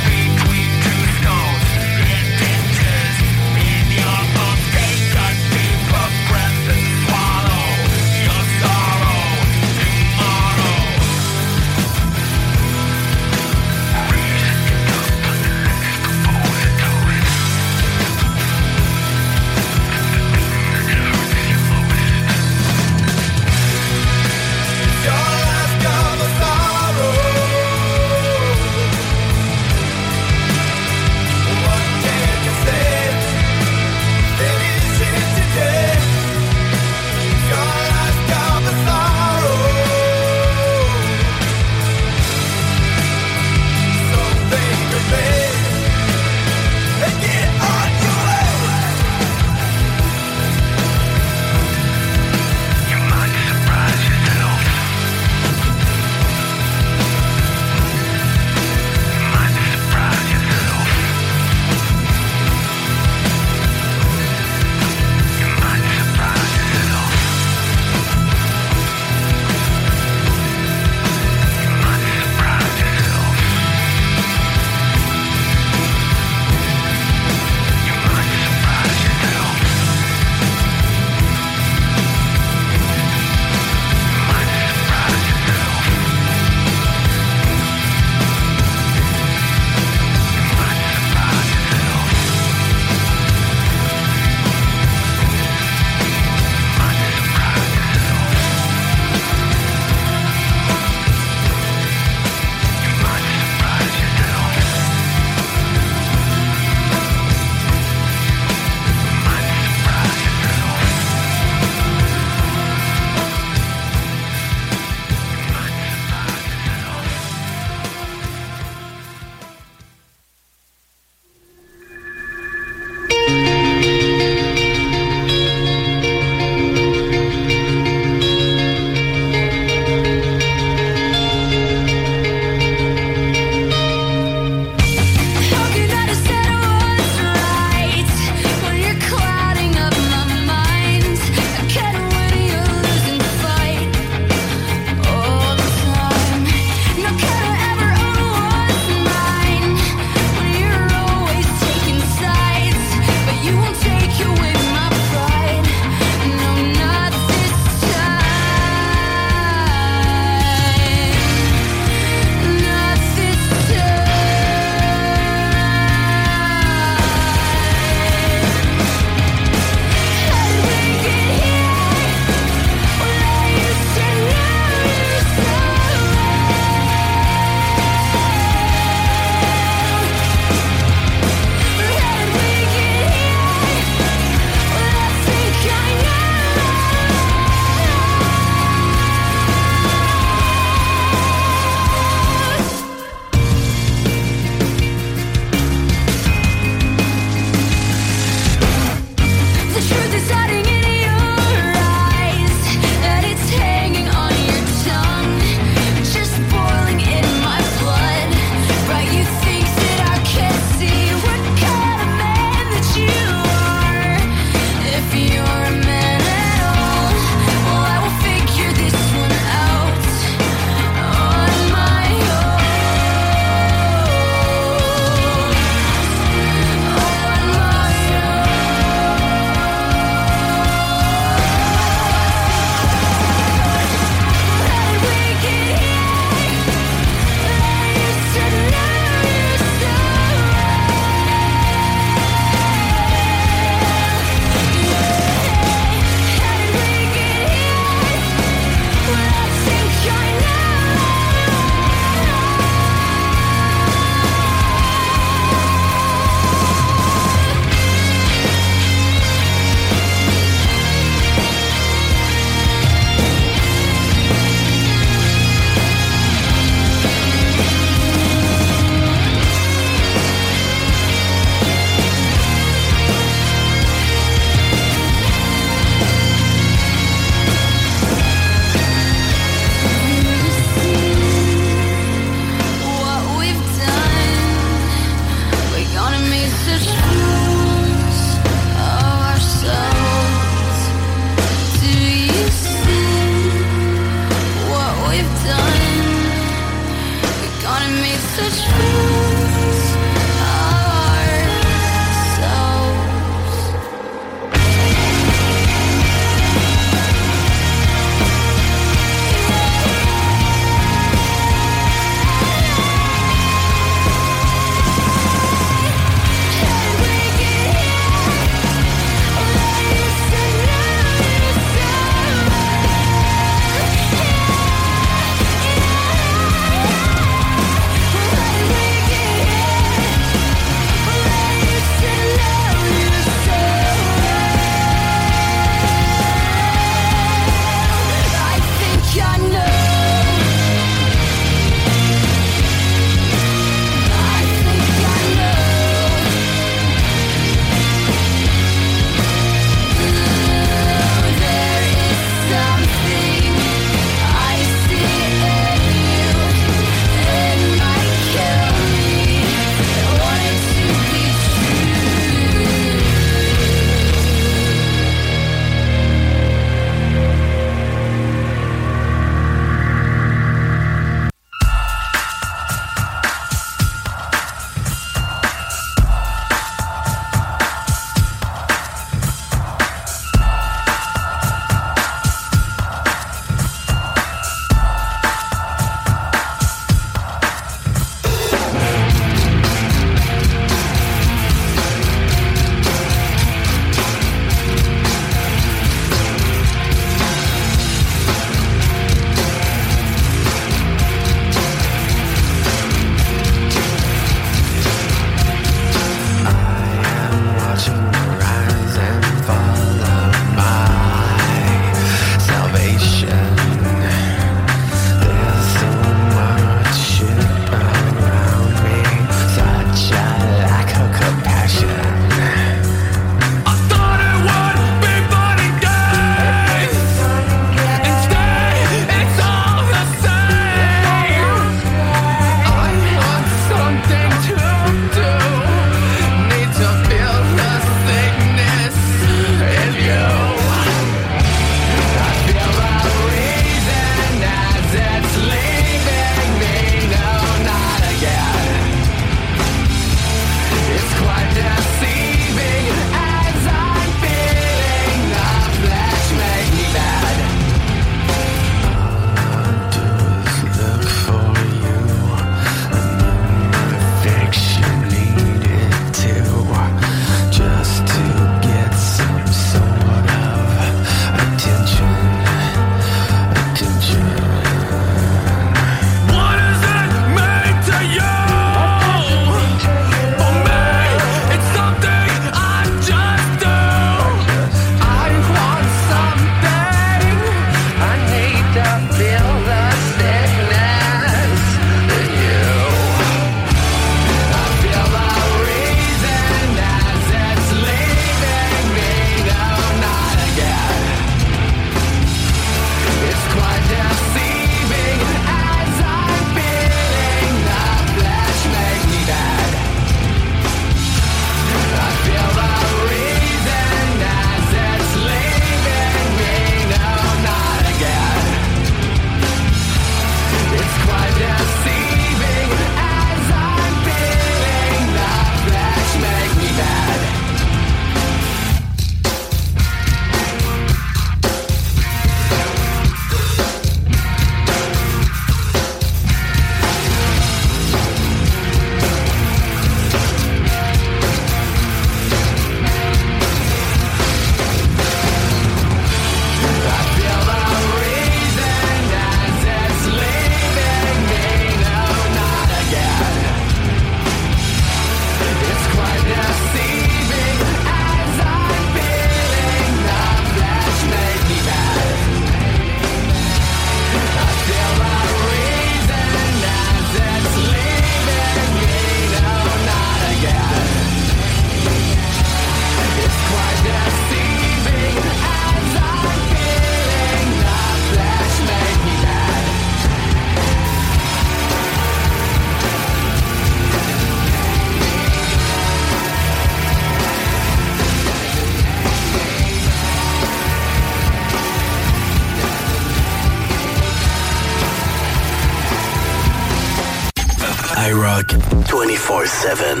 seven.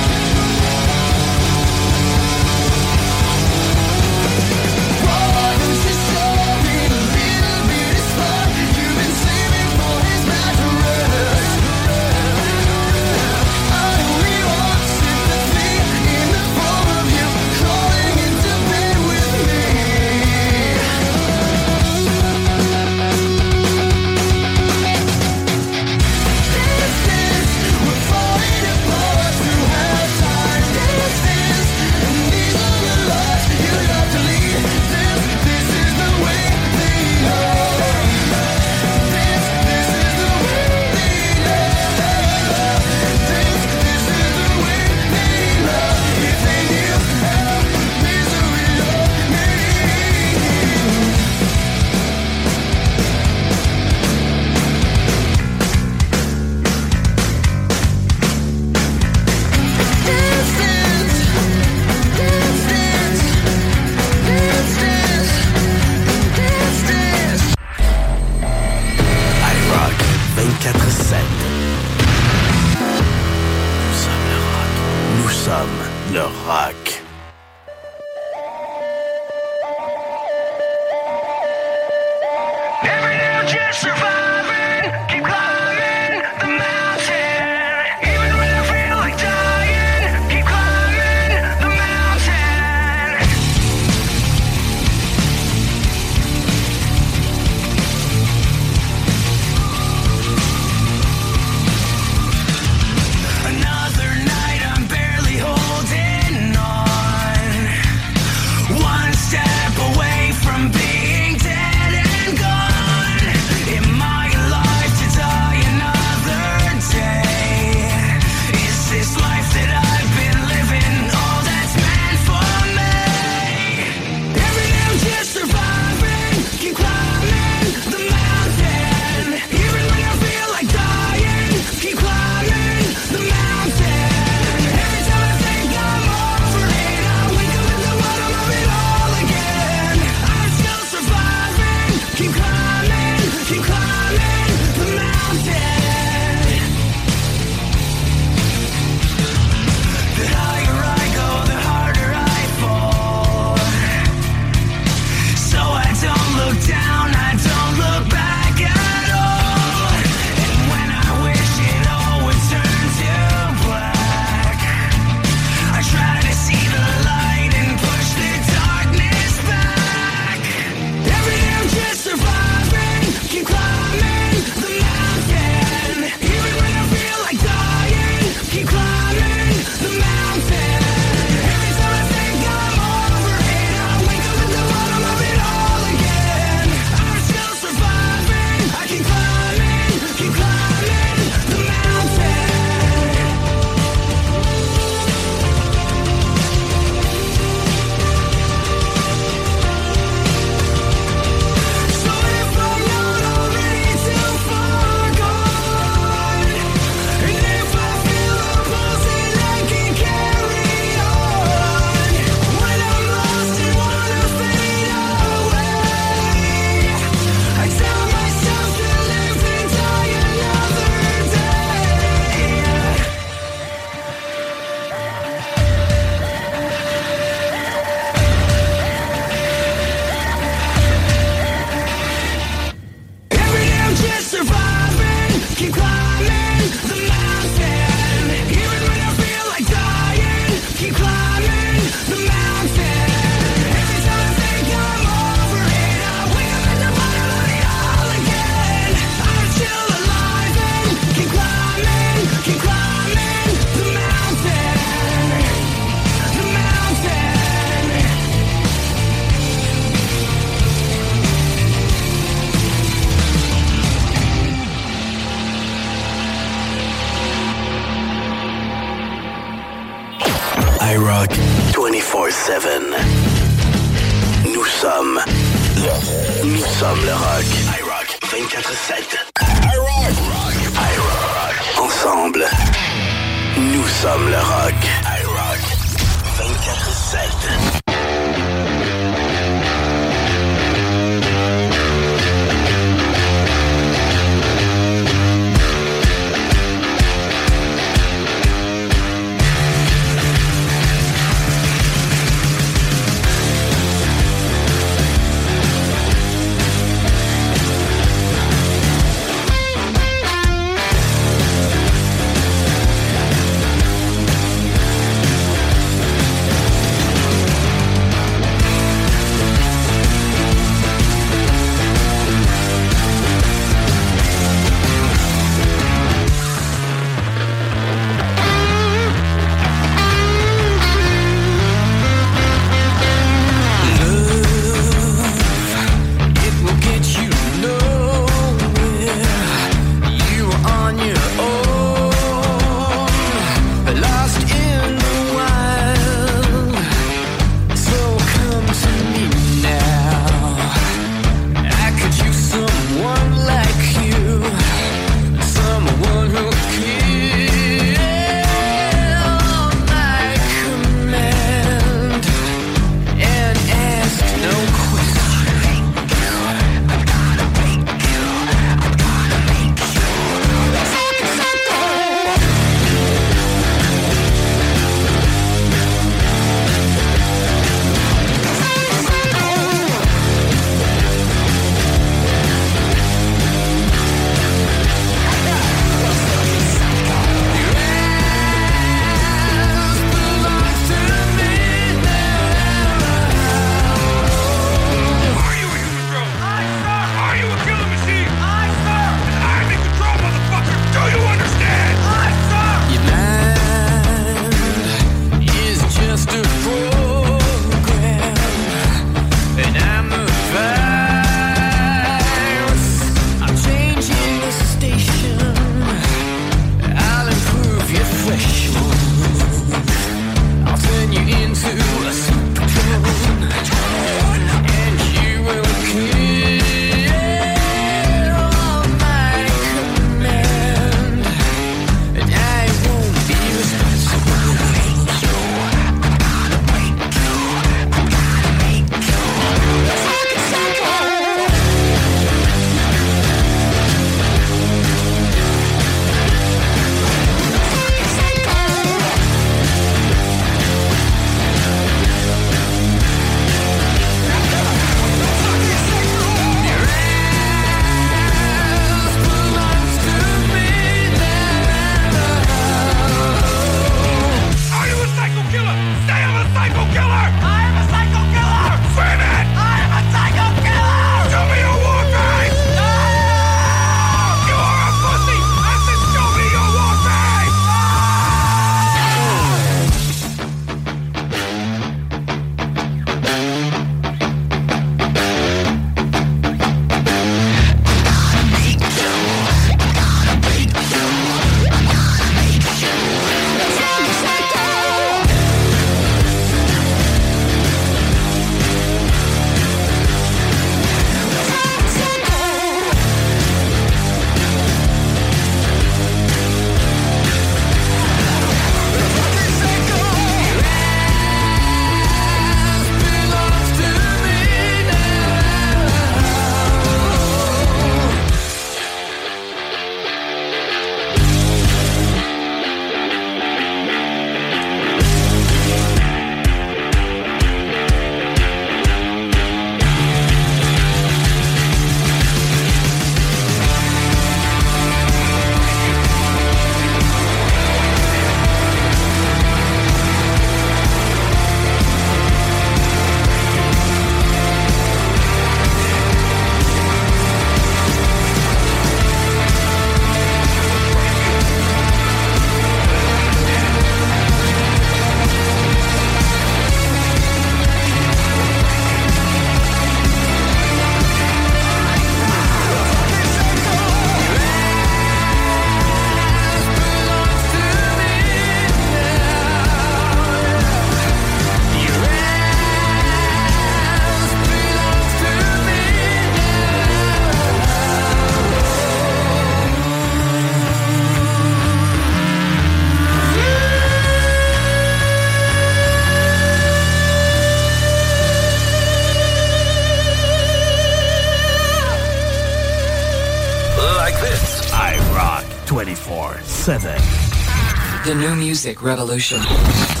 Music revolution.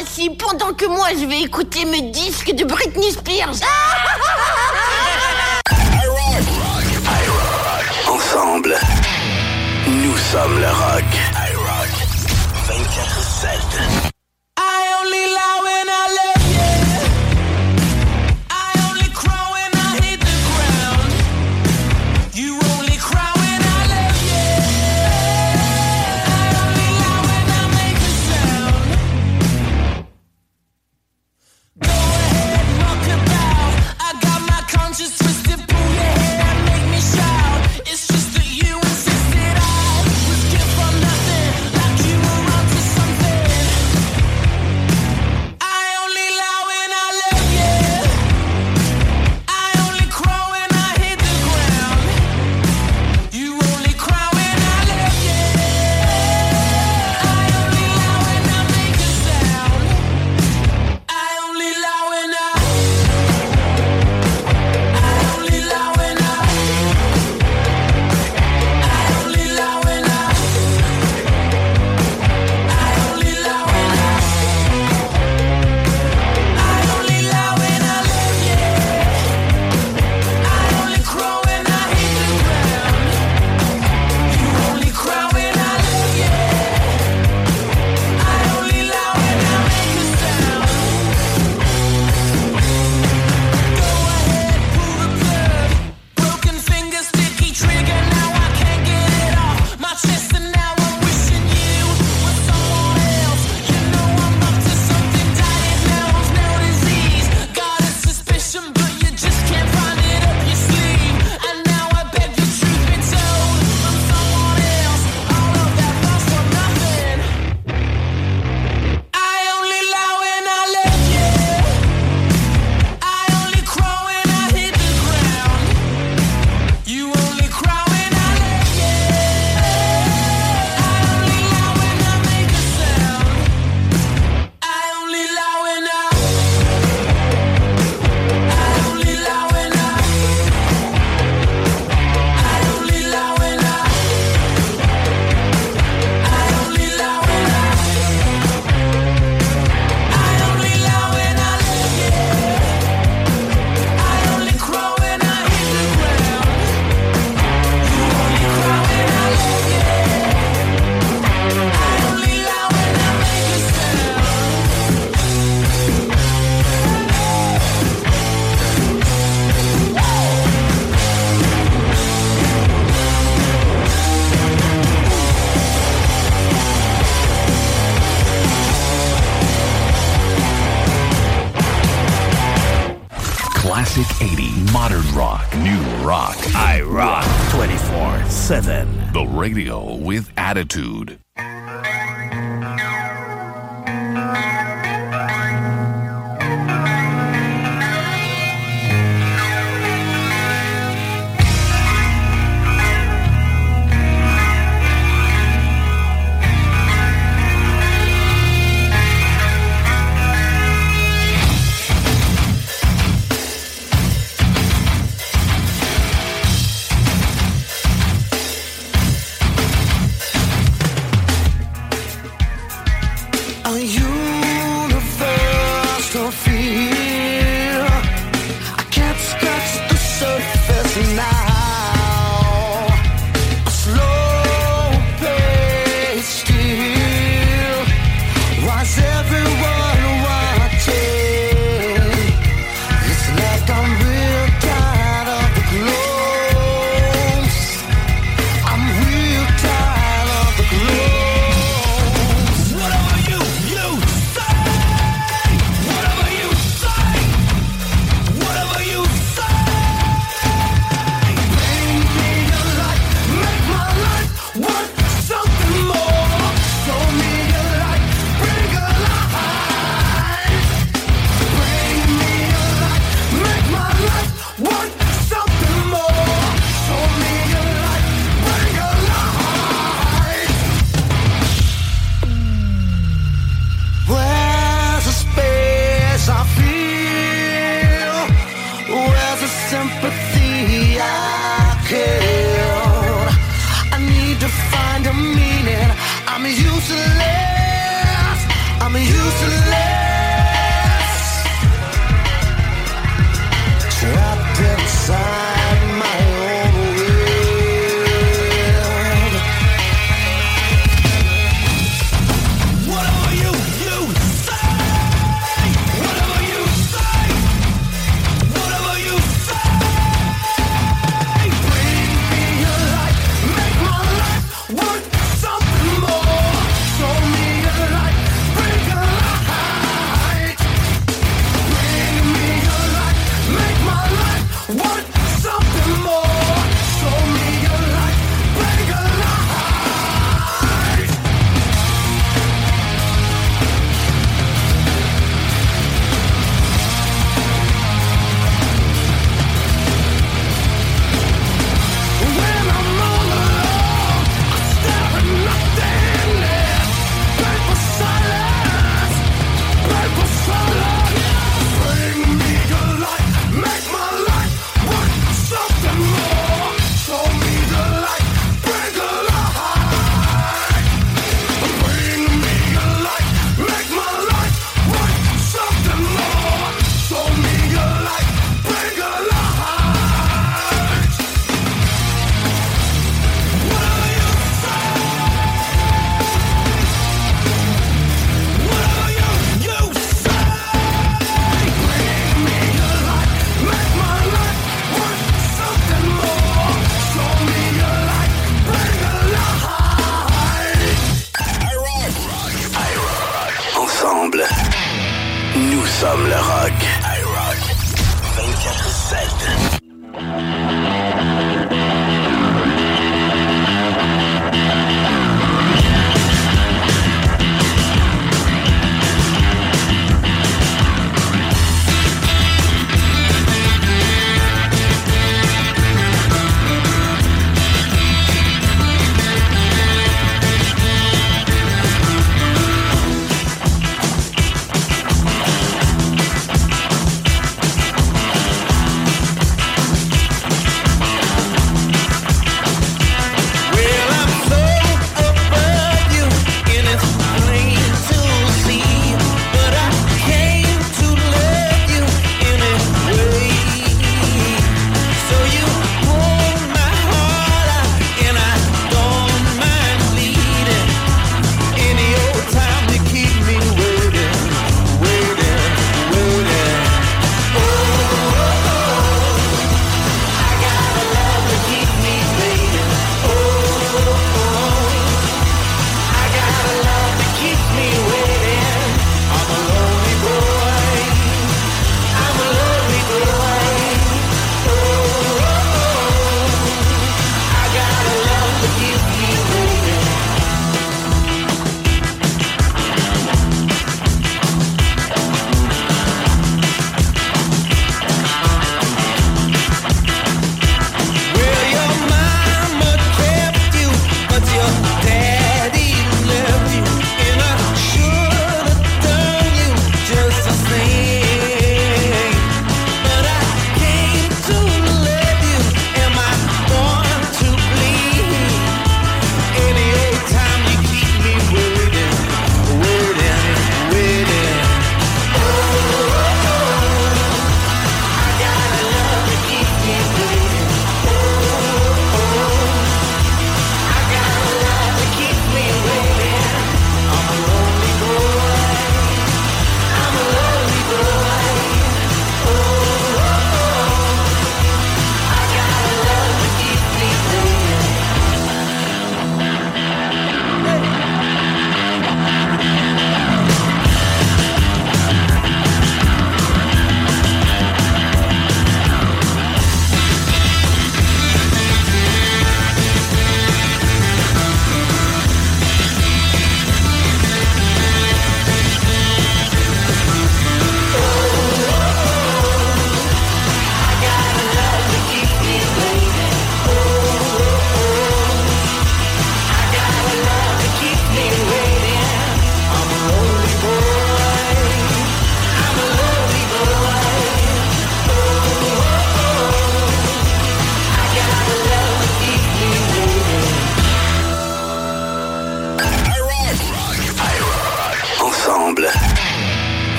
assis pendant que moi je vais écouter mes disques de Britney Spears. Ensemble, nous sommes le rock. attitude.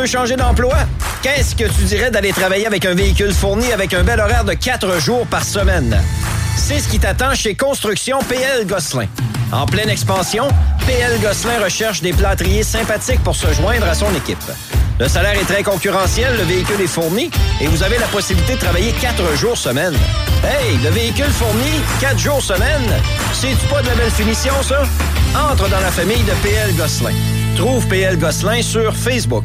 Veux changer d'emploi? Qu'est-ce que tu dirais d'aller travailler avec un véhicule fourni avec un bel horaire de 4 jours par semaine? C'est ce qui t'attend chez Construction PL Gosselin. En pleine expansion, PL Gosselin recherche des plâtriers sympathiques pour se joindre à son équipe. Le salaire est très concurrentiel, le véhicule est fourni et vous avez la possibilité de travailler 4 jours semaine. Hey, le véhicule fourni, 4 jours semaine, c'est-tu pas de la belle finition, ça? Entre dans la famille de PL Gosselin. Trouve PL Gosselin sur Facebook.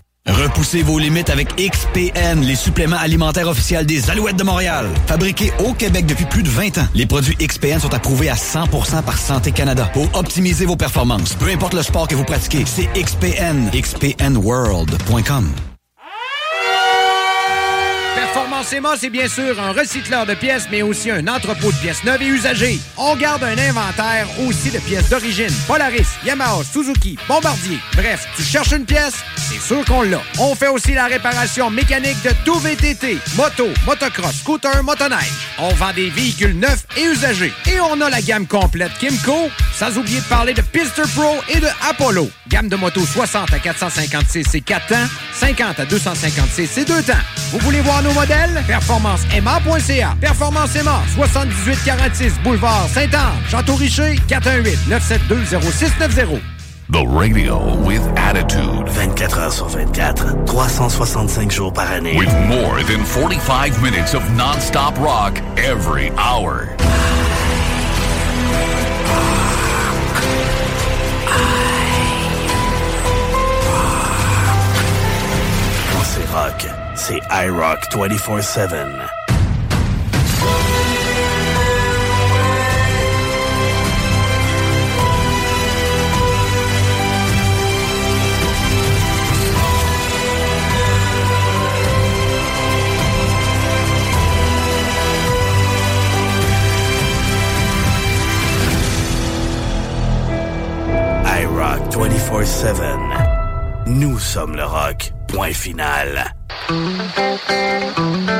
Repoussez vos limites avec XPN, les suppléments alimentaires officiels des Alouettes de Montréal. Fabriqués au Québec depuis plus de 20 ans, les produits XPN sont approuvés à 100% par Santé Canada pour optimiser vos performances. Peu importe le sport que vous pratiquez, c'est XPN. XPNWorld.com. Performance c'est bien sûr un recycleur de pièces, mais aussi un entrepôt de pièces neuves et usagées. On garde un inventaire aussi de pièces d'origine. Polaris, Yamaha, Suzuki, Bombardier. Bref, tu cherches une pièce, c'est sûr qu'on l'a. On fait aussi la réparation mécanique de tout VTT, moto, motocross, scooter, motoneige. On vend des véhicules neufs et usagés. Et on a la gamme complète Kimco, sans oublier de parler de Pister Pro et de Apollo. Gamme de motos 60 à 456 c'est 4 temps, 50 à 256 c'est 2 temps. Vous voulez voir nos modèles? PerformanceMA.ca. Performance MA, 7846 Boulevard Saint-Anne, Château-Richer, 418-972-0690. The radio with attitude. 24 heures sur 24, 365 jours par année. With more than 45 minutes of non-stop rock every hour. Rock, c'est iRock 24-7. iRock 24-7. Nous sommes le rock. Point final. Thank you.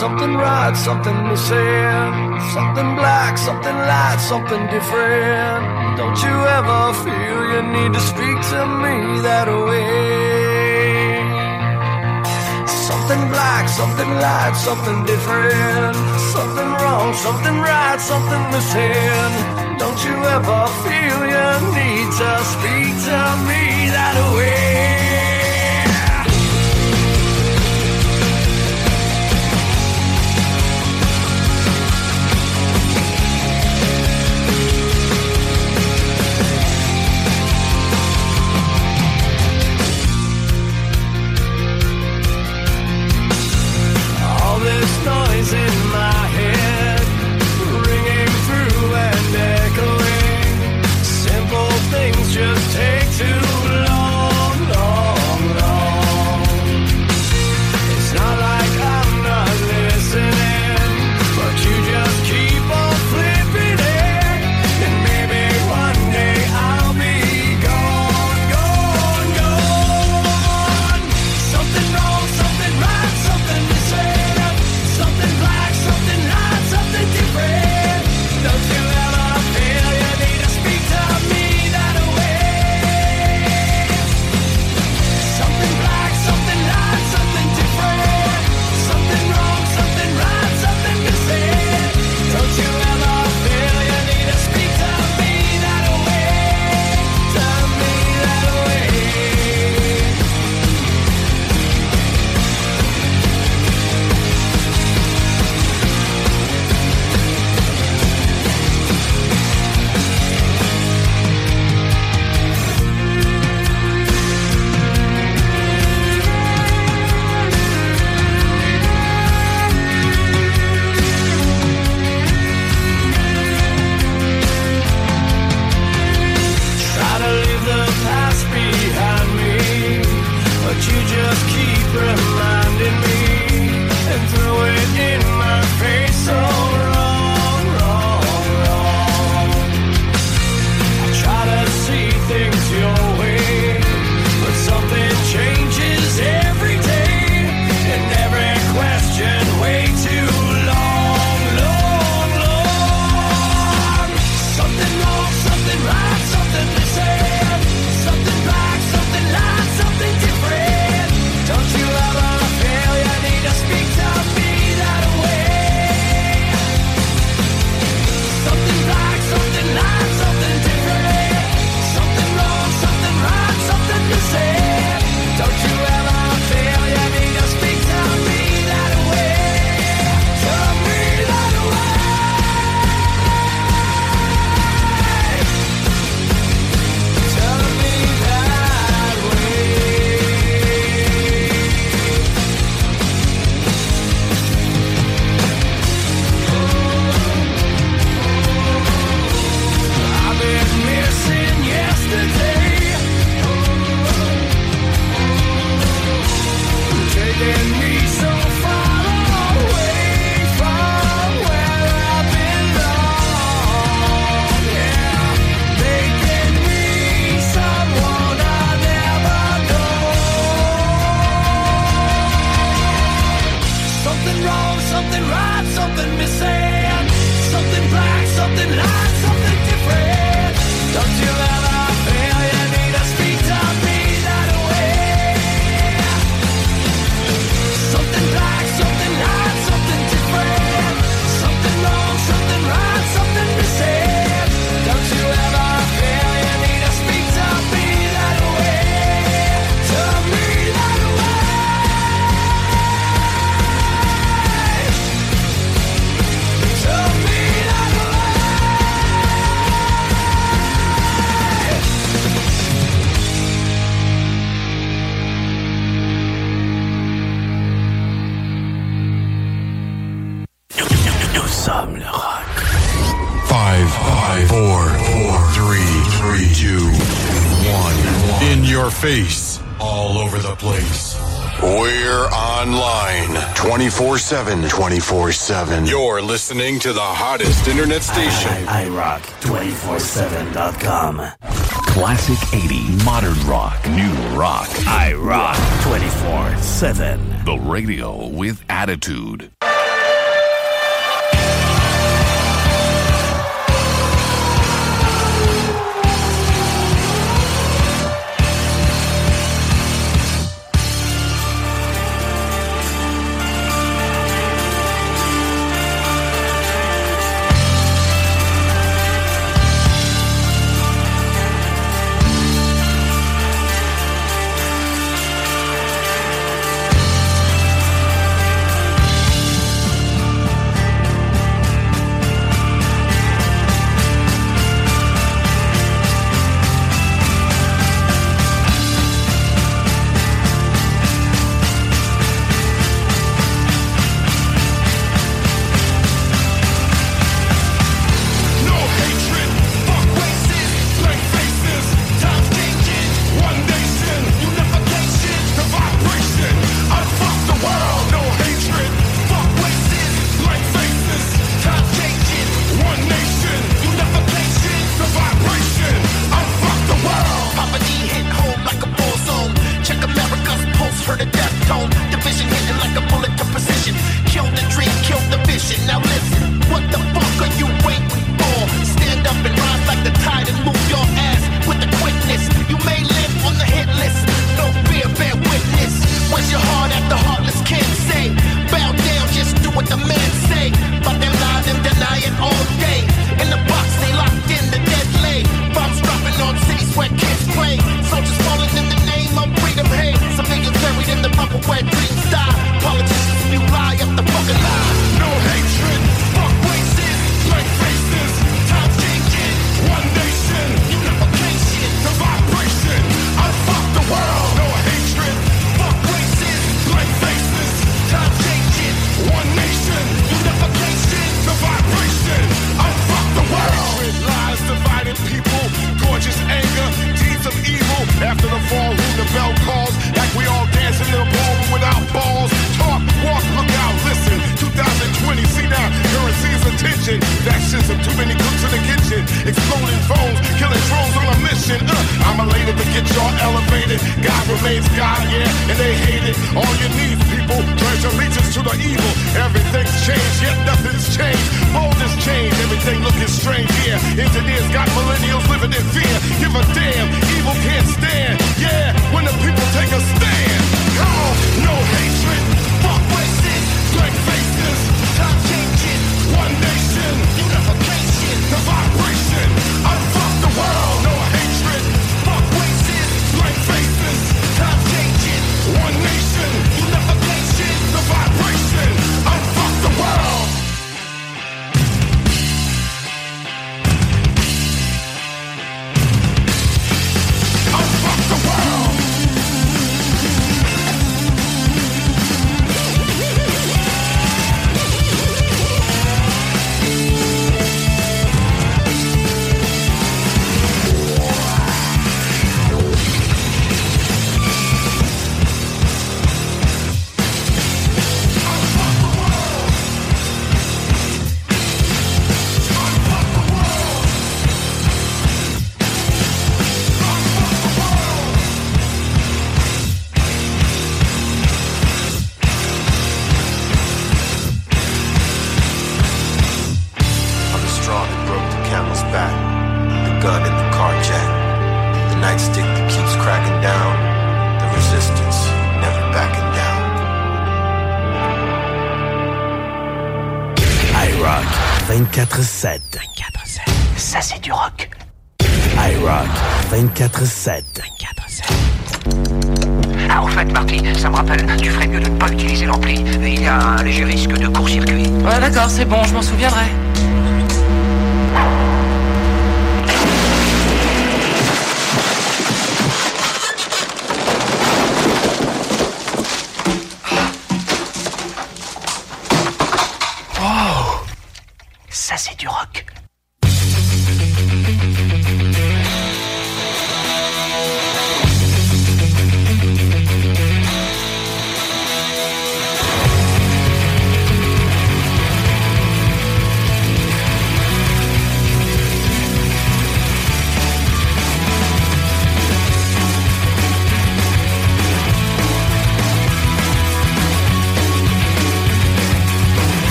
something right, something missing, something black, something light, something different. Don't you ever feel you need to speak to me that way? Something black, something light, something different, something wrong, something right, something missing. Don't you ever feel you need to speak to me that way? 7. You're listening to the hottest internet station. I, I, I Classic 80, modern rock, new rock. I rock 24 7. The radio with attitude. her to death. Don't